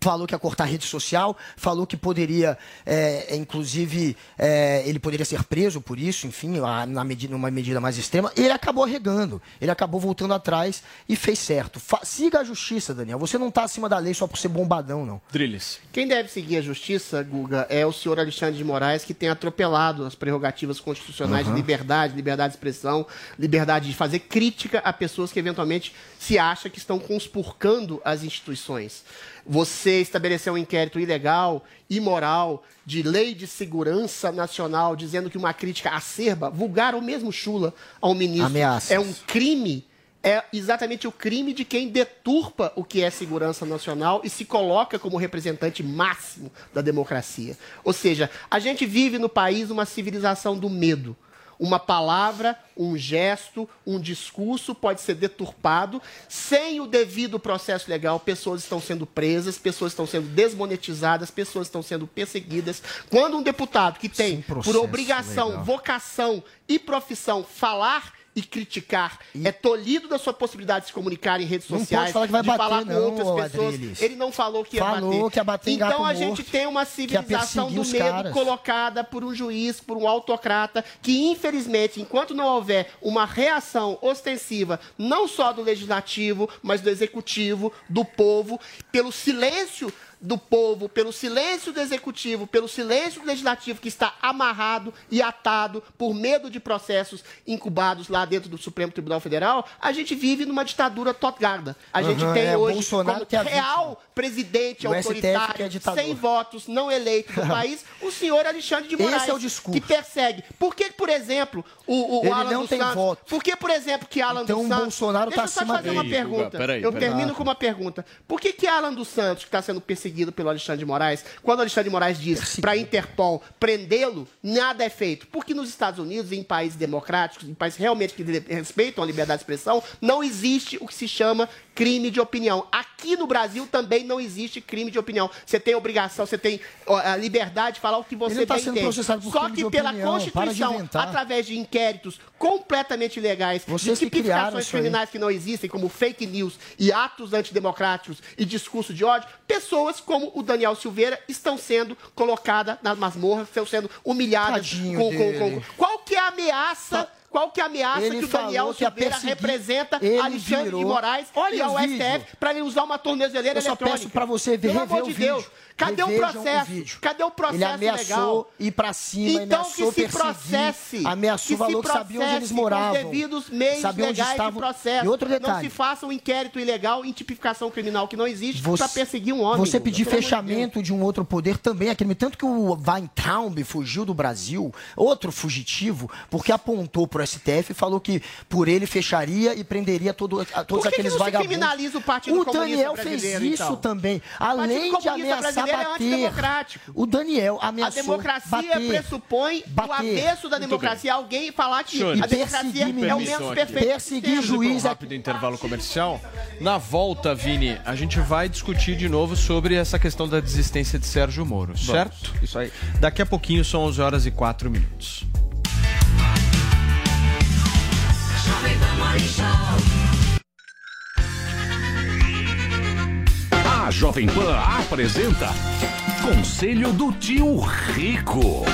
falou que ia cortar a rede social, falou que poderia, é, é, inclusive, é, ele poderia ser preso por isso, enfim, na medida, numa medida mais extrema. Ele acabou arregando, ele acabou voltando atrás e fez certo. Fa- siga a justiça, Daniel. Você não está acima da lei só por ser bombadão, não. Drilis. Quem deve seguir a justiça, Guga, é o senhor Alexandre de Moraes, que tem atropelado as prerrogativas constitucionais Uhum. de liberdade, liberdade de expressão, liberdade de fazer crítica a pessoas que eventualmente se acham que estão conspurcando as instituições. Você estabeleceu um inquérito ilegal, imoral, de lei de segurança nacional, dizendo que uma crítica acerba, vulgar ou mesmo chula ao ministro Ameaças. é um crime é exatamente o crime de quem deturpa o que é segurança nacional e se coloca como representante máximo da democracia. Ou seja, a gente vive no país uma civilização do medo. Uma palavra, um gesto, um discurso pode ser deturpado sem o devido processo legal. Pessoas estão sendo presas, pessoas estão sendo desmonetizadas, pessoas estão sendo perseguidas. Quando um deputado que tem por obrigação, legal. vocação e profissão falar e criticar. É tolhido da sua possibilidade de se comunicar em redes Não sociais, falar que vai de bater, falar com não, outras pessoas. Adriles. Ele não falou que ia Falou bater. que ia bater então a gente tem uma civilização do medo caras. colocada por um juiz, por um autocrata, que infelizmente, enquanto não houver uma reação ostensiva, não só do legislativo, mas do executivo, do povo, pelo silêncio do povo, pelo silêncio do executivo, pelo silêncio do legislativo que está amarrado e atado por medo de processos incubados lá dentro do Supremo Tribunal Federal, a gente vive numa ditadura totalgarda. A gente tem é, hoje Bolsonaro como que é real presidente O é autoritário, ditador. sem votos, não eleito do país, o senhor Alexandre de Esse Moraes, é o discurso. que persegue. Por que, por exemplo, o, o Ele Alan não dos tem Santos... voto. Por que, por exemplo, que Alan Então dos o Santos... Bolsonaro Deixa tá eu só acima fazer uma dele. pergunta. Guga, peraí, eu peraí. termino com uma pergunta. Por que que Alan dos Santos, que está sendo perseguido pelo Alexandre de Moraes, quando o Alexandre de Moraes diz para a Interpol prendê-lo, nada é feito? Porque nos Estados Unidos, em países democráticos, em países realmente que respeitam a liberdade de expressão, não existe o que se chama crime de opinião. Aqui no Brasil também não existe crime de opinião. Você tem obrigação, você tem a liberdade de falar o que você Ele tá bem sendo entende. processado por Só crime que de pela opinião. Constituição, através de inquéritos completamente ilegais, Vocês de tipificações criminais que não existem, como fake news e atos antidemocráticos e discurso de ódio, pessoas como o Daniel Silveira estão sendo colocadas nas masmorras, estão sendo humilhadas. Com, com- com-. Qual que é a ameaça? Qual que é a ameaça Ele que o Daniel Silveira representa Ele Alexandre virou. de Moraes Olha e ao vídeo. STF para ele usar uma tornozeleira Eu só eletrônica? peço pra você ver, Pelo rever amor de Deus. vídeo. Cadê o o processo? Cadê o processo Ele ameaçou legal? ir pra cima, então, ameaçou que se processe. ameaçou, que falou que sabia onde eles moravam. Com os devidos meios sabia onde legais estavam. de processo. E outro Não detalhe. se faça um inquérito ilegal em tipificação criminal que não existe para perseguir um homem. Você pedir fechamento de um outro poder também é crime. Tanto que o Weintraub fugiu do Brasil, outro fugitivo, porque apontou pro STF e falou que por ele fecharia e prenderia todo, a- todos que que aqueles não se vagabundos. criminaliza o Partido o Comunista Daniel fez Brasileiro, isso então? também. O Além de ameaçar Brasileiro é antidemocrático. o Daniel A ameaçou democracia bater, pressupõe o bater. avesso da democracia. Alguém falar que Senhores, a democracia é o menos aqui. perfeito. Perseguir Vamos juiz um é rápido intervalo comercial. Na volta, Vini, a gente vai discutir de novo sobre essa questão da desistência de Sérgio Moro, certo? Isso aí. Daqui a pouquinho são 11 horas e 4 minutos. Jovem Pan Morning Show. A Jovem Pan apresenta Conselho do Tio Rico.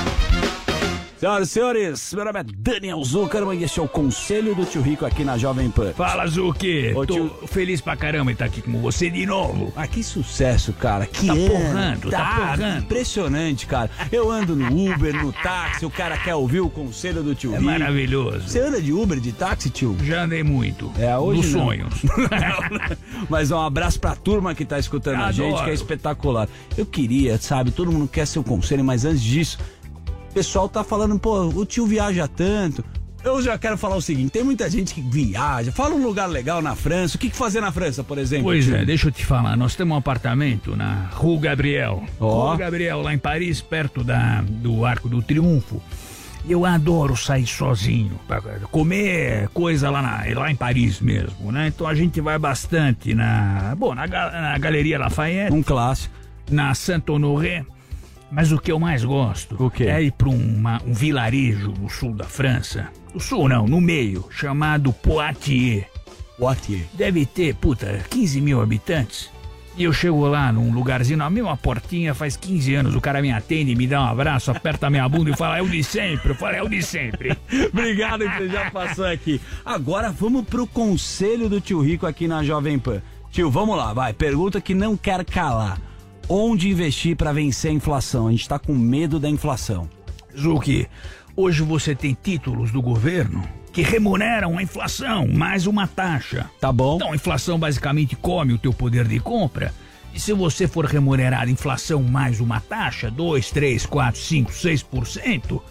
Senhoras e senhores, meu nome é Daniel Zuckerman e este é o Conselho do Tio Rico aqui na Jovem Pan. Fala, Zuki. Ô, Tô tio- feliz pra caramba em estar aqui com você de novo. Ah, que sucesso, cara. Que Tá ano. porrando, tá porra- porrando. Impressionante, cara. Eu ando no Uber, no táxi, o cara quer ouvir o Conselho do Tio É Rico. maravilhoso. Você anda de Uber, de táxi, tio? Já andei muito. É, hoje Nos não. sonhos. Mas um abraço pra turma que tá escutando a Adoro. gente, que é espetacular. Eu queria, sabe, todo mundo quer seu conselho, mas antes disso, o pessoal tá falando, pô, o tio viaja tanto. Eu já quero falar o seguinte: tem muita gente que viaja, fala um lugar legal na França. O que, que fazer na França, por exemplo? Pois tio? é, deixa eu te falar. Nós temos um apartamento na Rue Gabriel. Ó. Rue Gabriel, lá em Paris, perto da, do Arco do Triunfo. Eu adoro sair sozinho, pra comer coisa lá, na, lá em Paris mesmo, né? Então a gente vai bastante na. Bom, na, na Galeria Lafayette. Um clássico. Na Saint-Honoré. Mas o que eu mais gosto é ir para um vilarejo no sul da França. No sul não, no meio, chamado Poitiers. Poitiers. Deve ter, puta, 15 mil habitantes. E eu chego lá num lugarzinho, na mesma portinha, faz 15 anos, o cara me atende, me dá um abraço, aperta minha bunda e fala, é o de sempre. Eu falo, é o de sempre. Obrigado que você já passou aqui. Agora vamos pro conselho do tio Rico aqui na Jovem Pan. Tio, vamos lá, vai. Pergunta que não quer calar. Onde investir para vencer a inflação? A gente tá com medo da inflação. Zuki, hoje você tem títulos do governo que remuneram a inflação mais uma taxa. Tá bom. Então a inflação basicamente come o teu poder de compra. E se você for remunerar a inflação mais uma taxa, 2, 3, 4, 5, 6%,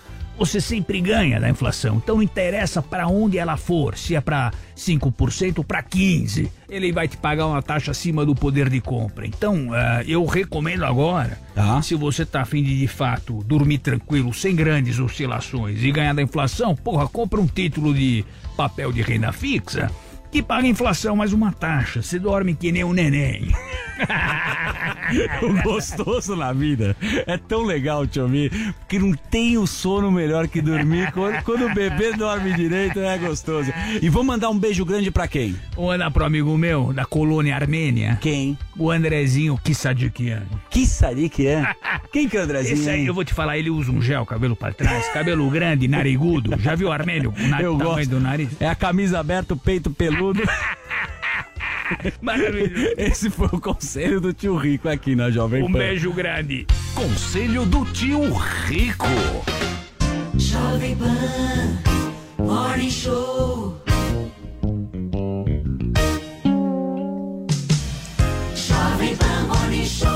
você sempre ganha da inflação. Então não interessa para onde ela for, se é para 5% ou para 15%. Ele vai te pagar uma taxa acima do poder de compra. Então, ah, eu recomendo agora, se você tá afim de de fato dormir tranquilo, sem grandes oscilações e ganhar da inflação, porra, compra um título de papel de renda fixa que paga a inflação mais uma taxa. Você dorme que nem um neném. o gostoso na vida é tão legal te ouvir, porque não tem o sono melhor que dormir. Quando, quando o bebê dorme direito, é gostoso. E vou mandar um beijo grande pra quem? Vou mandar pro amigo meu, da colônia armênia. Quem? O Andrezinho Kissadikian. Kissadikian? Quem que é o Andrezinho? Esse aí, eu vou te falar, ele usa um gel, cabelo pra trás, cabelo grande, narigudo. Já viu o armênio? O Eu gosto. do nariz? É a camisa aberta, o peito peludo. Maravilhoso. Esse foi o conselho do tio Rico aqui na Jovem Um Pan. beijo grande. Conselho do tio Rico. Jovem Pan Morning Show. Jovem Pan Morning Show.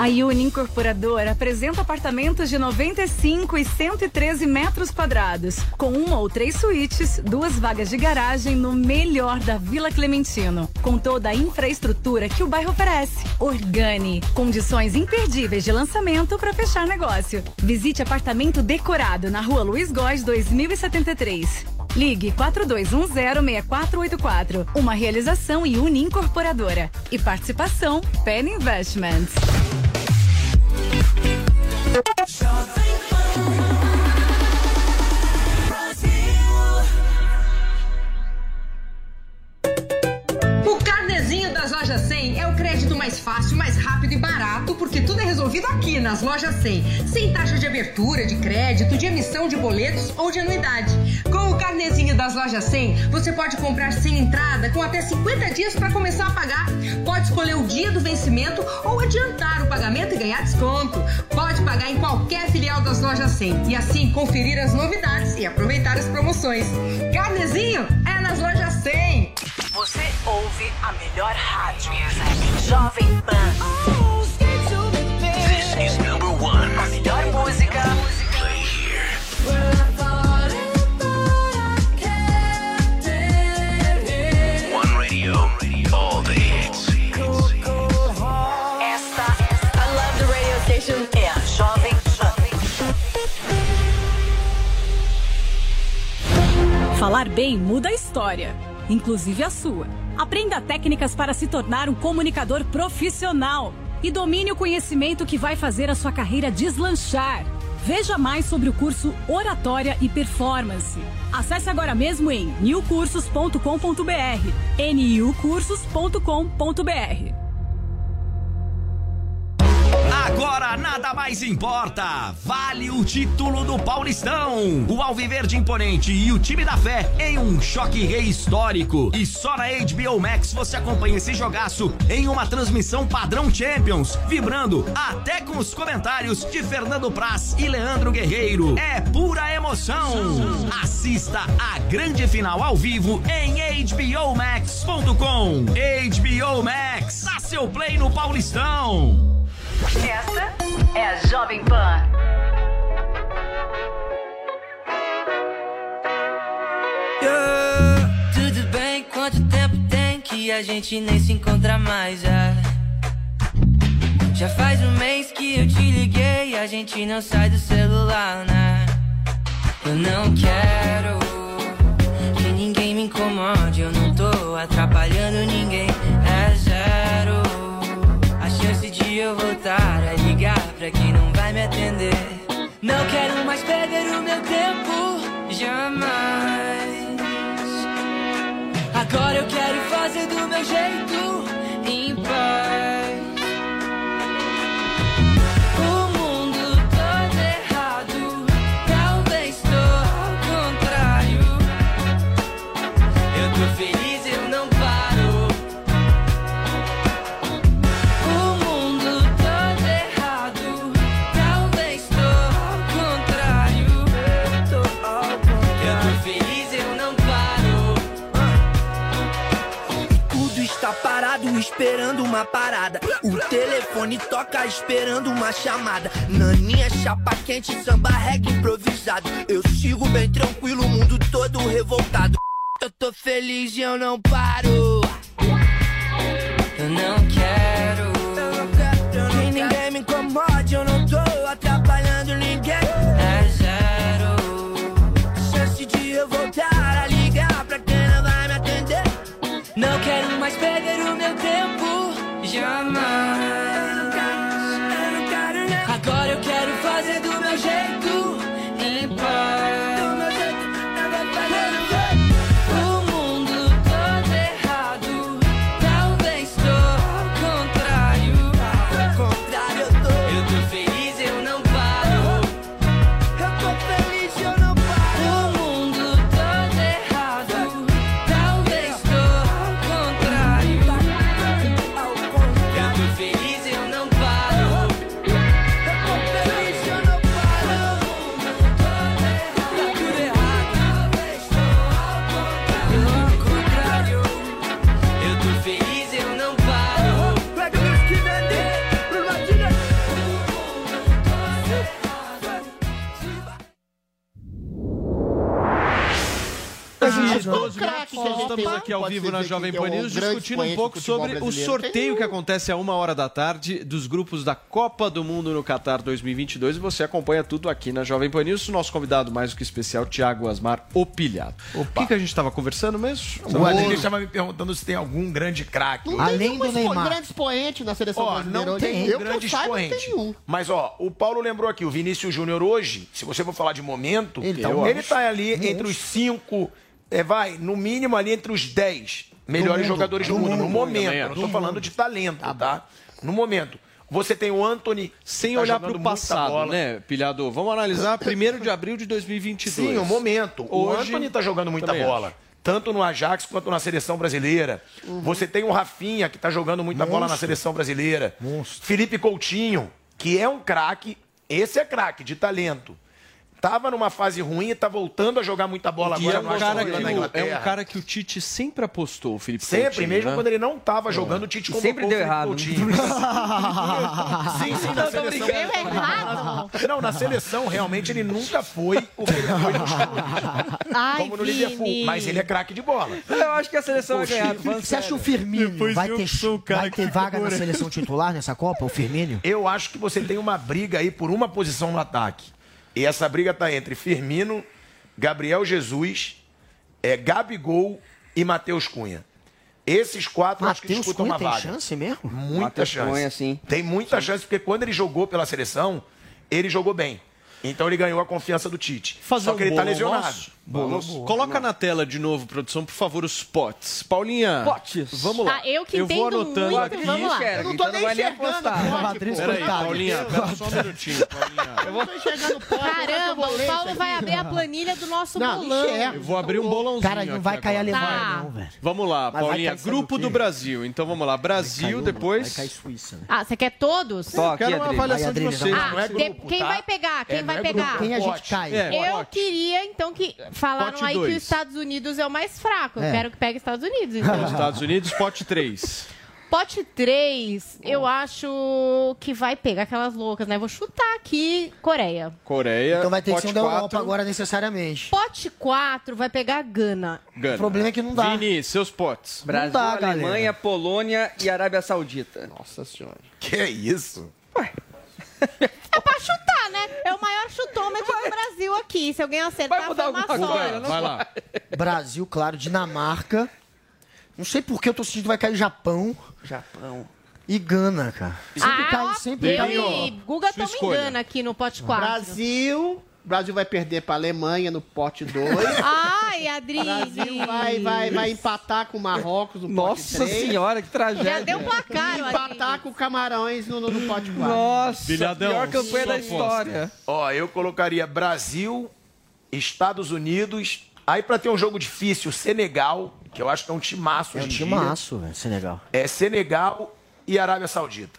A Uni Incorporadora apresenta apartamentos de 95 e 113 metros quadrados, com uma ou três suítes, duas vagas de garagem no melhor da Vila Clementino, com toda a infraestrutura que o bairro oferece. Organi, condições imperdíveis de lançamento para fechar negócio. Visite apartamento decorado na Rua Luiz Góes 2073. Ligue 4210-6484. Uma realização e Uni Incorporadora. E participação Penny Investments. Tudo é resolvido aqui nas lojas 100, sem taxa de abertura, de crédito, de emissão de boletos ou de anuidade. Com o carnezinho das lojas 100, você pode comprar sem entrada com até 50 dias para começar a pagar. Pode escolher o dia do vencimento ou adiantar o pagamento e ganhar desconto. Pode pagar em qualquer filial das lojas 100 e assim conferir as novidades e aproveitar as promoções. Carnezinho é nas lojas 100. Você ouve a melhor rádio. Jovem Pan. Melhor música. Play here. One radio, all the hits. Esta, I love the radio station. É a Jovem Pan. Falar bem muda a história, inclusive a sua. Aprenda técnicas para se tornar um comunicador profissional e domine o conhecimento que vai fazer a sua carreira deslanchar. Veja mais sobre o curso Oratória e Performance. Acesse agora mesmo em newcursos.com.br. niucursos.com.br. Agora nada mais importa. Vale o título do Paulistão. O Alviverde Imponente e o time da fé em um choque rei histórico. E só na HBO Max você acompanha esse jogaço em uma transmissão padrão Champions, vibrando até com os comentários de Fernando Praz e Leandro Guerreiro. É pura emoção. Assista a grande final ao vivo em hbomax.com. HBO Max, dá seu play no Paulistão. Esta é a Jovem Pan. Tudo bem, quanto tempo tem que a gente nem se encontra mais? Já, já faz um mês que eu te liguei, a gente não sai do celular, né? Eu não quero que ninguém me incomode, eu não tô atrapalhando ninguém, é zero. A chance de eu voltar atender. Não quero mais perder o meu tempo, jamais. Agora eu quero fazer do meu jeito, em paz. Esperando uma parada. O telefone toca esperando uma chamada. Naninha, chapa quente, samba reggae improvisado. Eu sigo bem tranquilo, o mundo todo revoltado. Eu tô feliz e eu não paro. Eu não quero. Que ninguém me incomode, eu não tô 12 Qual minutos. craque que a gente Estamos aqui ao vivo na Jovem é Pan News grande discutindo um pouco do sobre o sorteio que acontece a uma hora da tarde dos grupos da Copa do Mundo no Qatar 2022 e você acompanha tudo aqui na Jovem Pan News. O nosso convidado mais do que especial, Thiago Asmar Opilhado. O que, que a gente estava conversando mesmo? O Adriano estava me perguntando se tem algum grande craque. Não tem nenhum expo- grande expoente na seleção Ó, brasileira. não tem Eu um grande eu saiba, não expoente. Mas, ó, o Paulo lembrou aqui, o Vinícius Júnior hoje, se você for falar de momento, Ele ele tá ele ali entre os cinco, é, vai, no mínimo ali entre os dez melhores mundo, jogadores do, do mundo, mundo, no momento. acho. não tô falando de talento, tá? No momento. Você tem o Anthony. Sem tá olhar para o passado, né, Pilhado? Vamos analisar 1 de abril de 2022. Sim, o momento. O Hoje, Anthony tá jogando muita bola. acho. Tanto no Ajax quanto na seleção brasileira. Você tem o Rafinha, que tá jogando muita bola na Monstro. seleção brasileira. Felipe Coutinho, que é um craque. Esse é craque, de talento. Tava numa fase ruim e tá voltando a jogar muita bola E agora é um, no Aston cara que, na o- é um cara que o Tite sempre apostou, o Felipe Sempre, Coutinho, mesmo né? quando ele não tava jogando, o Tite convocou sempre deu Felipe errado, Coutinho. sim, sim, na seleção. Deu errado. Não, na seleção, realmente, ele nunca foi o que ele foi Como no Liverpool. Mas ele é craque de bola. Eu acho que a seleção vai ganhar. Você acha o. Firmino vai ter, vai ter vaga na seleção titular nessa Copa, o Firmino? Eu acho que você tem uma briga aí por uma posição no ataque. E essa briga tá entre Firmino, Gabriel Jesus, é, Gabigol e Matheus Cunha. Esses quatro eu acho que disputam Cunha uma tem vaga. chance mesmo? Muita Matheus chance. Cunha, sim. Tem muita chance, porque quando ele jogou pela seleção, ele jogou bem. Então ele ganhou a confiança do Tite. Fazer Só um que ele tá lesionado. nosso? Vamos. Coloca na tela de novo, produção, por favor, os potes. Paulinha, Potes. vamos lá. Tá, eu que eu vou anotando muito, aqui. vamos lá. Eu não então tô nem vai nem enxergando pote. Peraí. Paulinha, pera só um minutinho, Paulinha. Eu não tô enxergando o pote. Caramba, o Paulo vai abrir a planilha do nosso Não, bolão. enxerga. Eu vou abrir um bolãozinho Cara, não vai cair a agora. Alemanha, Tá. não, velho. Vamos lá, Mas vai Paulinha. Grupo do Brasil. Então vamos lá. Brasil, Vai depois. cair Suíça, né? Ah, você quer todos? Só aqui, Quero uma avaliação Vai, de vocês. Ah, é grupo, quem tá? vai pegar? Quem É, vai é pegar? grupo, Quem a gente cai? É. Eu queria, então, que. Falaram Pote aí que dois. os Estados Unidos é o mais fraco. Eu É. quero que pegue os Estados Unidos, então. Estados Unidos, pote 3. Pote 3, eu acho que vai pegar aquelas loucas, né? Vou chutar aqui Coreia. Coreia. Então vai ter que pote ser um da Europa quatro, agora, necessariamente. Pote 4 vai pegar Gana. Gana. O problema é que não dá. Vini, seus potes. Brasil, dá, galera. Alemanha, Polônia e Arábia Saudita. Nossa senhora. Que é isso? É pra chutar, né? É o maior chutômetro do Brasil aqui. Se alguém acertar, Vai mudar foi uma coisa, Vai lá. Brasil, claro, Dinamarca. Não sei por que eu tô sentindo que vai cair Japão Japão. e Gana, cara. Sempre Ah, cai, sempre cai. e Guga escolha. engana aqui no pote 4. Brasil. Brasil vai perder pra Alemanha no pote 2. Ai, Adri. Brasil vai, vai, vai empatar com o Marrocos no pote Nossa 3. senhora, que tragédia. Já deu um placar, E o empatar com o Camarões no, no, no pote 4. Nossa, Bilhadão, pior campanha da história. Ó, eu colocaria Brasil, Estados Unidos. Aí pra ter um jogo difícil, Senegal, que eu acho que é um timaço É um timaço, velho, Senegal. É Senegal e Arábia Saudita.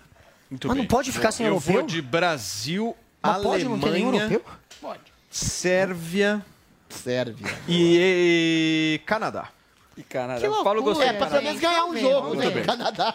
Muito Mas não bem. pode ficar sem Eu europeu? vou de Brasil, Mas pode não ter nenhum Europeu? Sérvia Sérvia. e, e Canadá. E Canadá. Que loucura, Paulo gostou. É, pra pelo menos ganhar um jogo, Muito né? bem. Canadá.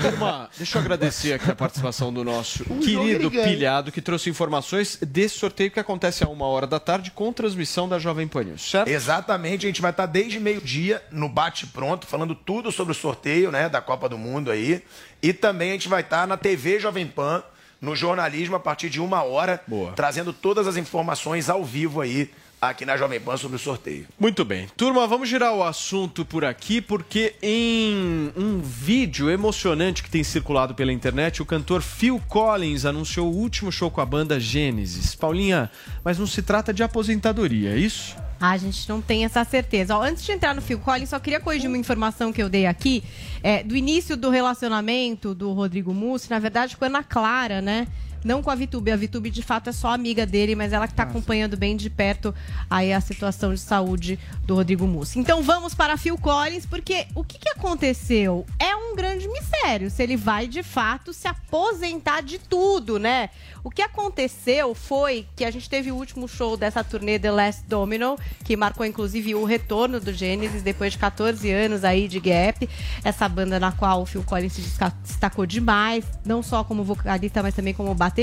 Turma, deixa eu agradecer aqui a participação do nosso Um querido. Pilhado, que trouxe informações desse sorteio que acontece a uma hora da tarde com transmissão da Jovem Pan News, certo? Exatamente, a gente vai estar desde meio-dia no Bate Pronto, falando tudo sobre o sorteio né, da Copa do Mundo aí. E também a gente vai estar na TV Jovem Pan, no jornalismo, a partir de uma hora, Boa. trazendo todas as informações ao vivo aí, aqui na Jovem Pan sobre o sorteio. Muito bem. Turma, vamos girar o assunto por aqui, porque em um vídeo emocionante que tem circulado pela internet, o cantor Phil Collins anunciou o último show com a banda Gênesis. Paulinha, mas não se trata de aposentadoria, é isso? Ah, a gente não tem essa certeza. Ó, antes de entrar no Phil Collins, só queria corrigir uma informação que eu dei aqui. É, do início do relacionamento do Rodrigo Mussi, na verdade, com a Ana Clara, né? Não com a Vitube. A Vitube, de fato, é só amiga dele, mas ela que está acompanhando bem de perto aí a situação de saúde do Rodrigo Mussi. Então vamos para Phil Collins, porque o que, que aconteceu? É um grande mistério se ele vai de fato se aposentar de tudo, né? O que aconteceu foi que a gente teve o último show dessa turnê The Last Domino, que marcou inclusive o retorno do Genesis depois de 14 anos aí de gap. Essa banda na qual o Phil Collins se destacou demais, não só como vocalista, mas também como baterista.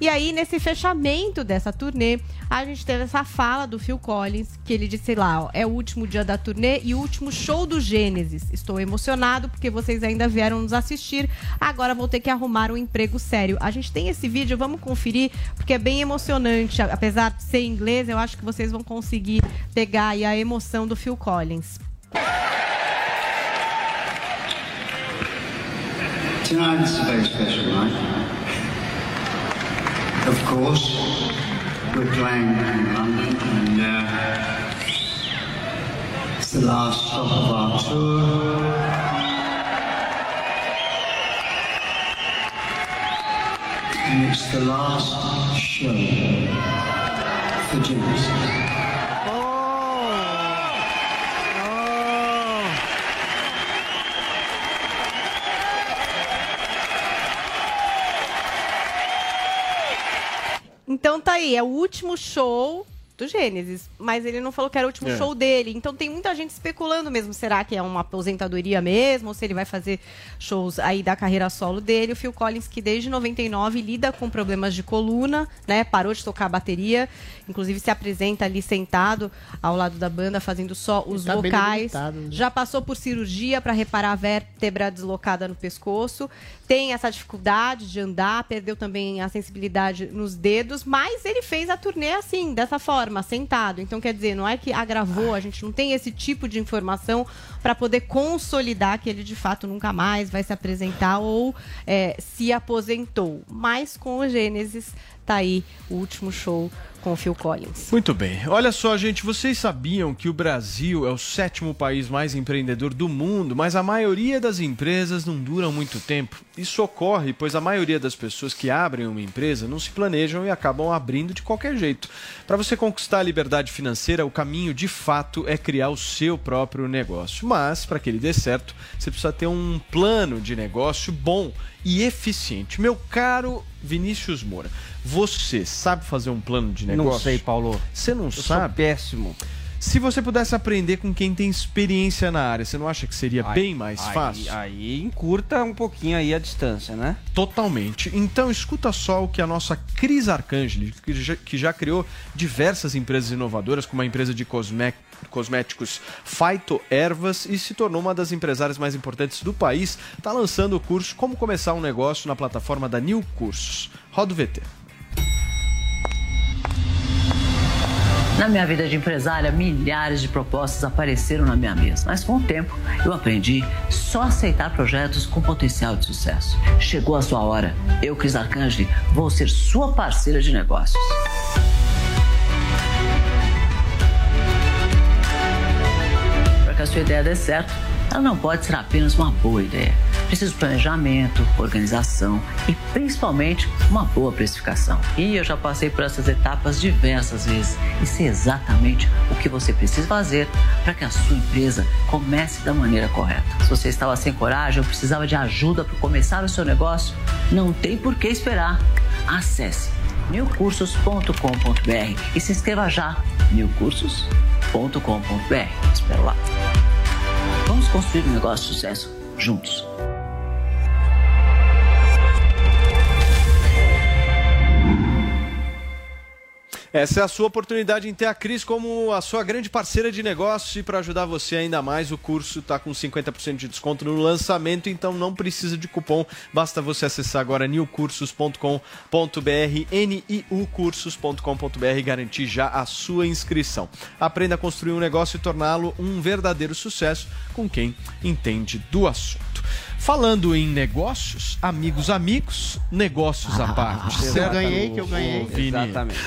E aí, nesse fechamento dessa turnê, a gente teve essa fala do Phil Collins, que ele disse lá, ó, é o último dia da turnê e o último show do Gênesis. Estou emocionado porque vocês ainda vieram nos assistir. Agora vou ter que arrumar um emprego sério. A gente tem esse vídeo, vamos conferir, porque é bem emocionante. Apesar de ser inglês, eu acho que vocês vão conseguir pegar a emoção do Phil Collins. Tonight's a very special night. Of course, we're playing in London, and uh, it's the last stop of our tour. And it's the last show for Genesis. Então tá aí, é o último show do Gênesis, mas ele não falou que era o último É. show dele. Então tem muita gente especulando mesmo, será que é uma aposentadoria mesmo, ou se ele vai fazer shows aí da carreira solo dele. O Phil Collins, que desde 99 lida com problemas de coluna, né? Parou de tocar bateria, inclusive se apresenta ali sentado ao lado da banda, fazendo só os tá vocais. né? Já passou por cirurgia para reparar a vértebra deslocada no pescoço. Tem essa dificuldade de andar, perdeu também a sensibilidade nos dedos, mas ele fez a turnê assim, dessa forma, sentado. Então, quer dizer, não é que agravou, a gente não tem esse tipo de informação para poder consolidar que ele de fato nunca mais vai se apresentar ou é, se aposentou. Mas com o Gênesis, tá aí o último show com o Phil Collins. Muito bem. Olha só, gente, vocês sabiam que o Brasil é o sétimo país mais empreendedor do mundo, mas a maioria das empresas não duram muito tempo. Isso ocorre pois a maioria das pessoas que abrem uma empresa não se planejam e acabam abrindo de qualquer jeito. Para você conquistar a liberdade financeira, o caminho de fato é criar o seu próprio negócio. Mas, para que ele dê certo, você precisa ter um plano de negócio bom e eficiente. Meu caro Vinícius Moura, você sabe fazer um plano de Não negócio? sei, Paulo. Você não Eu sabe? péssimo. Se você pudesse aprender com quem tem experiência na área, você não acha que seria Aí- bem mais aí- fácil? Aí encurta um pouquinho aí a distância, né? Totalmente. Então escuta só o que a nossa Cris Arcangeli, que já, que já criou diversas empresas inovadoras, como a empresa de cosmé- cosméticos Phyto Ervas e se tornou uma das empresárias mais importantes do país, está lançando o curso Como Começar um Negócio na plataforma da New Cursos. Roda o VT. Na minha vida de empresária, milhares de propostas apareceram na minha mesa, mas com o tempo eu aprendi só aceitar projetos com potencial de sucesso. Chegou a sua hora. Eu, Cris Arcangeli, vou ser sua parceira de negócios. Para que a sua ideia dê certo, ela não pode ser apenas uma boa ideia. Precisa de planejamento, organização e principalmente uma boa precificação. E eu já passei por essas etapas diversas vezes e sei exatamente o que você precisa fazer para que a sua empresa comece da maneira correta. Se você estava sem coragem ou precisava de ajuda para começar o seu negócio, não tem por que esperar. Acesse newcursos.com.br e se inscreva já. newcursos.com.br. Espero lá. Vamos construir um negócio de sucesso juntos. Essa é a sua oportunidade em ter a Cris como a sua grande parceira de negócio e para ajudar você ainda mais, o curso está com 50% de desconto no lançamento, então não precisa de cupom, basta você acessar agora newcursos.com.br, niucursos.com.br e garantir já a sua inscrição. Aprenda a construir um negócio e torná-lo um verdadeiro sucesso com quem entende do assunto. Falando em negócios, amigos, amigos, negócios à parte. que eu ganhei, que eu ganhei. Vini, Exatamente.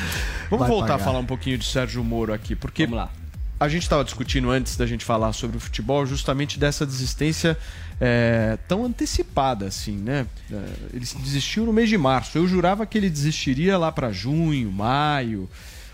Vamos Vai voltar pagar. a falar um pouquinho de Sérgio Moro aqui, porque a gente estava discutindo antes da gente falar sobre o futebol justamente dessa desistência é, tão antecipada assim, né? É, ele desistiu no mês de março. Eu jurava que ele desistiria lá para junho, maio,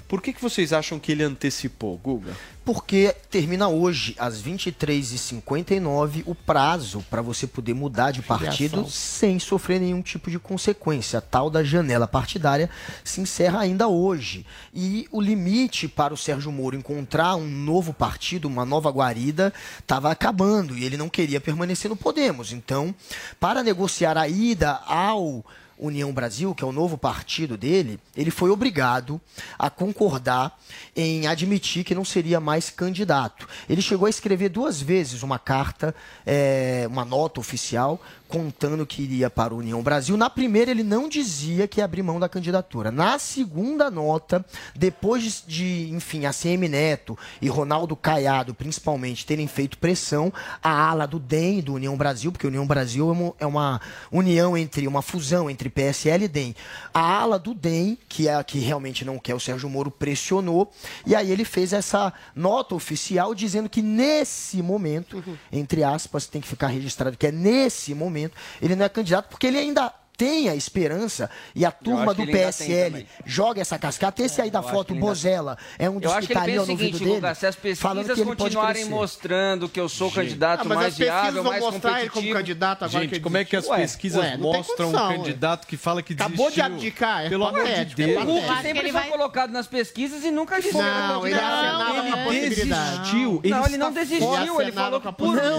Por que, que vocês acham que ele antecipou, Guga? Porque termina hoje, às 23h59, o prazo para você poder mudar de partido Filiação. sem sofrer nenhum tipo de consequência. A tal da janela partidária se encerra ainda hoje. E o limite para o Sérgio Moro encontrar um novo partido, uma nova guarida, estava acabando e ele não queria permanecer no Podemos. Então, para negociar a ida ao União Brasil, que é o novo partido dele, ele foi obrigado a concordar em admitir que não seria mais candidato. Ele chegou a escrever duas vezes uma carta, eh, uma nota oficial, contando que iria para a União Brasil. Na primeira, ele não dizia que ia abrir mão da candidatura. Na segunda nota, depois de, enfim, a CM Neto e Ronaldo Caiado, principalmente, terem feito pressão, a ala do DEM, do União Brasil, porque União Brasil é uma, é uma união entre, uma fusão entre PSL e DEM. A ala do DEM, que é a que realmente não quer o Sérgio Moro, pressionou, e aí ele fez essa nota oficial dizendo que nesse momento, entre aspas, tem que ficar registrado que é nesse momento, ele não é candidato, porque ele ainda tem a esperança e a turma do ele PSL joga essa cascata. Esse aí da foto, ele ainda- Bozella, é um dos Eu acho que ele tá o no seguinte, vídeo dele. Guga, se as falando pesquisas que ele continuarem mostrando que eu sou o candidato Ah, mas mais viável, vão mais mostrar ele competitivo... como candidato agora Gente, que como é que as Ué, pesquisas ué, mostram condição, um ué. candidato que fala que desistiu? Acabou de abdicar, é Pelo amor de é Deus. O sempre ele foi colocado nas pesquisas e nunca era Não, ele Ele desistiu. Não, ele não desistiu, ele falou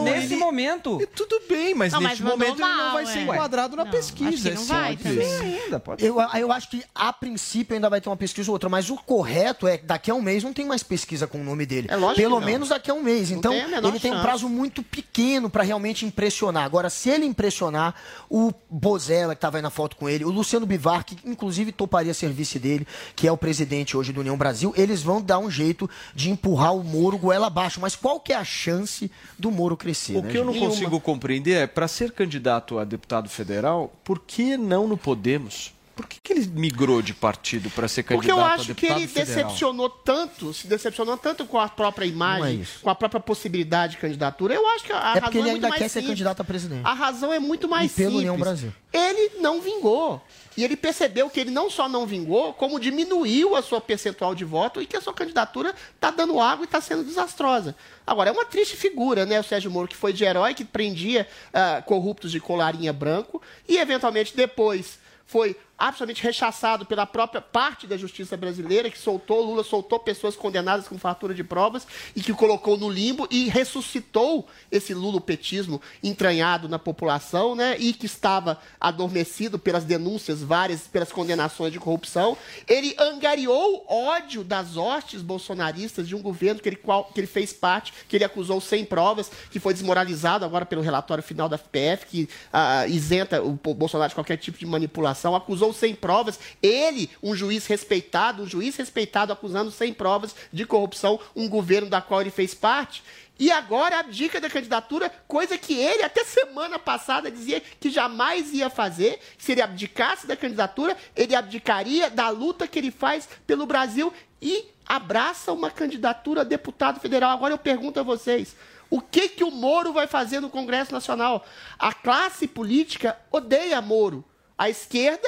nesse ele- momento. Tudo bem, mas neste momento ele não vai ser é. enquadrado na pesquisa. Que não vai também. Ainda, pode Eu, eu acho que, a princípio, ainda vai ter uma pesquisa ou outra, mas o correto é que daqui a um mês não tem mais pesquisa com o nome dele. É lógico Pelo menos daqui a um mês. Não Então, tem ele tem um chance. prazo muito pequeno para realmente impressionar. Agora, se ele impressionar, o Bozella, que estava aí na foto com ele, o Luciano Bivar, que inclusive toparia ser vice dele, que é o presidente hoje do União Brasil, eles vão dar um jeito de empurrar o Moro goela abaixo. Mas qual que é a chance do Moro crescer? O né, que eu não gente? consigo compreender é, para ser candidato a deputado federal, por que não no Podemos? Por que, que ele migrou de partido para ser candidato Porque eu acho que ele federal? decepcionou tanto, se decepcionou tanto com a própria é imagem, isso. com a própria possibilidade de candidatura. Eu acho que a É razão porque ele é ainda quer ser simples. candidato a presidente. A razão é muito mais E pelo simples. União Brasil. Ele não vingou. E ele percebeu que ele não só não vingou, como diminuiu a sua percentual de voto e que a sua candidatura está dando água e está sendo desastrosa. Agora, é uma triste figura, né? O Sérgio Moro, que foi de herói, que prendia ah, corruptos de colarinha branco e, eventualmente, depois foi absolutamente rechaçado pela própria parte da justiça brasileira, que soltou, Lula soltou pessoas condenadas com fartura de provas e que colocou no limbo e ressuscitou esse lulopetismo entranhado na população, né? E que estava adormecido pelas denúncias várias, pelas condenações de corrupção. Ele angariou ódio das hostes bolsonaristas de um governo que ele, qual, que ele fez parte, que ele acusou sem provas, que foi desmoralizado agora pelo relatório final da FPF, que ah, isenta o Bolsonaro de qualquer tipo de manipulação, acusou sem provas. Ele, um juiz respeitado, um juiz respeitado acusando sem provas de corrupção um governo da qual ele fez parte. E agora abdica da candidatura, coisa que ele até semana passada dizia que jamais ia fazer. Se ele abdicasse da candidatura, ele abdicaria da luta que ele faz pelo Brasil e abraça uma candidatura a deputado federal. Agora eu pergunto a vocês, o que que o Moro vai fazer no Congresso Nacional? A classe política odeia Moro. A esquerda,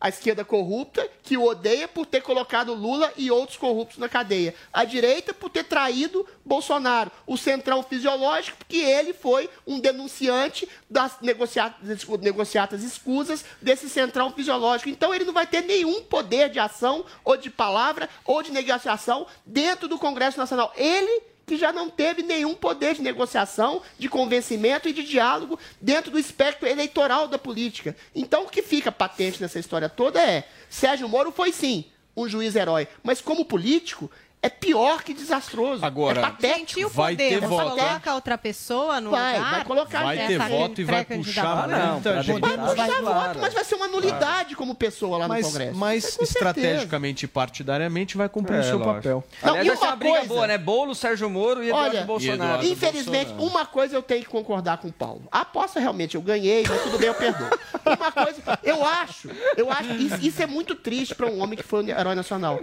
a esquerda corrupta, que o odeia por ter colocado Lula e outros corruptos na cadeia. A direita por ter traído Bolsonaro. O centrão fisiológico, porque ele foi um denunciante das negociatas, negociatas escusas desse centrão fisiológico. Então ele não vai ter nenhum poder de ação, ou de palavra, ou de negociação dentro do Congresso Nacional. Ele que já não teve nenhum poder de negociação, de convencimento e de diálogo dentro do espectro eleitoral da política. Então, o que fica patente nessa história toda é: Sérgio Moro foi sim um juiz herói, mas como político é pior que desastroso. Agora, é patético. E o Vai ter poder? voto, coloca outra pessoa no Vai, lugar? vai colocar Vai ter Essa voto e vai puxar Ah, não, muita gente. Vai puxar claro. voto, mas vai ser uma nulidade como pessoa lá no Mas, Congresso. mas É, estrategicamente e partidariamente vai cumprir É, o seu lógico. papel. Não, Aliás, e ser uma uma briga coisa- boa, né? Bolo, Sérgio Moro e Eduardo Olha, Bolsonaro. Eduardo Infelizmente, Bolsonaro. uma coisa eu tenho que concordar com o Paulo. A aposta realmente eu ganhei, mas tudo bem, eu perdoo. Uma coisa, eu acho, eu acho, isso, isso é muito triste para um homem que foi um herói nacional.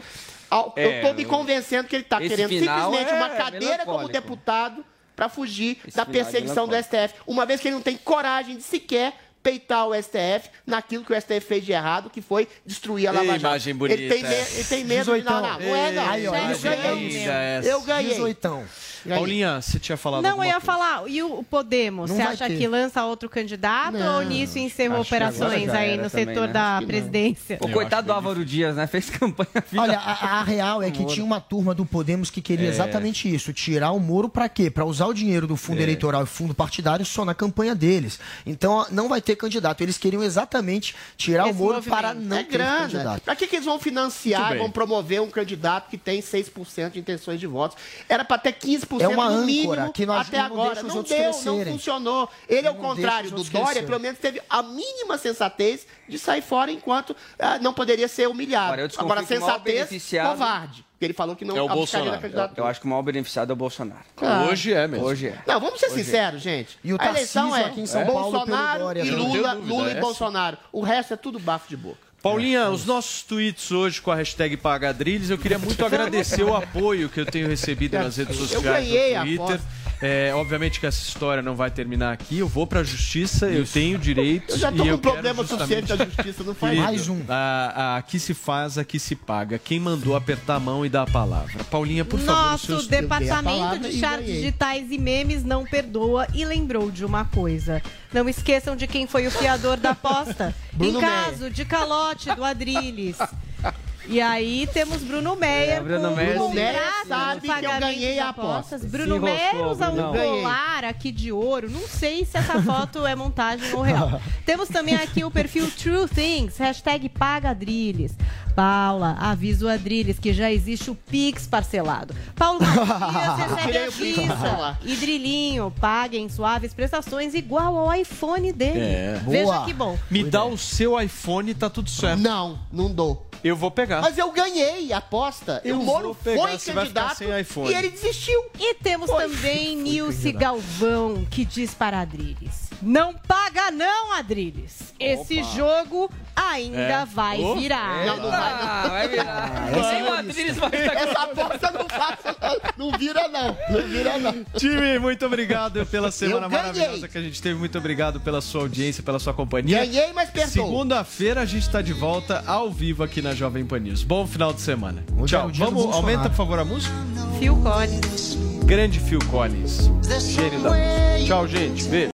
Eu É, tô me convencendo que ele tá esse querendo simplesmente é uma cadeira como deputado para fugir Esse da é perseguição do. STF, uma vez que ele não tem coragem de sequer peitar o STF naquilo que o STF fez de errado, que foi destruir a Lava Jato. imagem bonita. Ele tem, me- ele tem medo de... Não, não, não é não. Aí, ó, eu ganhei. Eu ganhei. 18. Ganhei. Paulinha, você tinha falado Não, eu ia coisa? falar, e o Podemos? Não Você acha ter. que lança outro candidato Não. ou nisso encerrou operações aí no também, setor né? da presidência? O coitado do Álvaro Dias, né? Fez campanha vida Olha, a, a real é que tinha uma turma do Podemos que queria É. exatamente isso: tirar o Moro pra quê? Pra usar o dinheiro do fundo É. eleitoral e fundo partidário só na campanha deles. Então não vai ter candidato. Eles queriam exatamente tirar o Esse Moro movimento. para não é ter grana. candidato. Pra que, que eles vão financiar, vão promover um candidato que tem 6% de intenções de votos? Era para ter 15% É uma no âncora mínimo que não aj- até não agora. deixa os Não outros deu, não crescerem. funcionou. Ele, ao Não contrário do Dória, crescerem. pelo menos teve a mínima sensatez de sair fora enquanto ah, não poderia ser humilhado. Agora, Agora, que o sensatez, beneficiado- covarde. Porque ele falou que não É o Bolsonaro. da candidatura. Eu acho que o maior beneficiado é o Bolsonaro. Claro. Hoje é mesmo. Hoje é. Não, vamos ser Hoje é. sinceros, gente. E o a eleição é aqui em São Paulo pelo Bolsonaro Dória, e Lula, dúvida, Lula é e sim. Bolsonaro. O resto é tudo bafo de boca. Paulinha, os nossos tweets hoje com a hashtag Pagadrilhos, eu queria muito agradecer o apoio que eu tenho recebido nas redes Eu sociais ganhei no a Twitter. aposta. É, obviamente que essa história não vai terminar aqui. Eu vou pra justiça, eu tenho direitos. Eu já tô e com eu quero problema justamente- suficiente da justiça, não faz Querido, Mais um. A, a, aqui se faz, aqui se paga. Quem mandou apertar a mão e dar a palavra? Paulinha, por favor, os Nosso seus dei a departamento de e charts digitais e memes não perdoa e lembrou de uma coisa. Não esqueçam de quem foi o fiador da aposta. Em caso de calote do Adrilles. E aí temos Bruno Meyer. É, Bruno com Meyer, um sabe de que eu ganhei a aposta. Bruno Se Meyer usa um colar aqui de ouro. Não sei se essa foto é montagem ou real. Temos também aqui o perfil True Things, hashtag Paga Adrilles. Paula, avisa o Adrilles que já existe o Pix parcelado. Paulo Matias recebe a. E Drilinho, paguem suaves prestações igual ao iPhone dele. É. Veja Boa. que bom. Me dá o seu iPhone, tá tudo certo. Não, não dou. Eu vou pegar. Mas eu ganhei a aposta. Eu o Moro pegar, foi candidato e ele desistiu. E temos também Nilce Galvão, que diz para Adrilles: Não paga, não, Adrilles. Esse jogo ainda É. vai Oh. virar. Não, não vai não. Ah, vai virar. essa é o Adriles vai estar Essa aposta não faça, não. Não vira, não. Não vira, não. Time, muito obrigado pela semana Eu ganhei. maravilhosa que a gente teve. Muito obrigado pela sua audiência, pela sua companhia. Ganhei, mas perdoo. Segunda-feira a gente tá de volta ao vivo aqui na Jovem Pan News. Bom final de semana. Hoje Tchau. era o dia do Vamos, Bolsonaro. aumenta, por favor, a música. Phil Collins. Grande Phil Collins. Gênio da música. Tchau, gente. Beijo.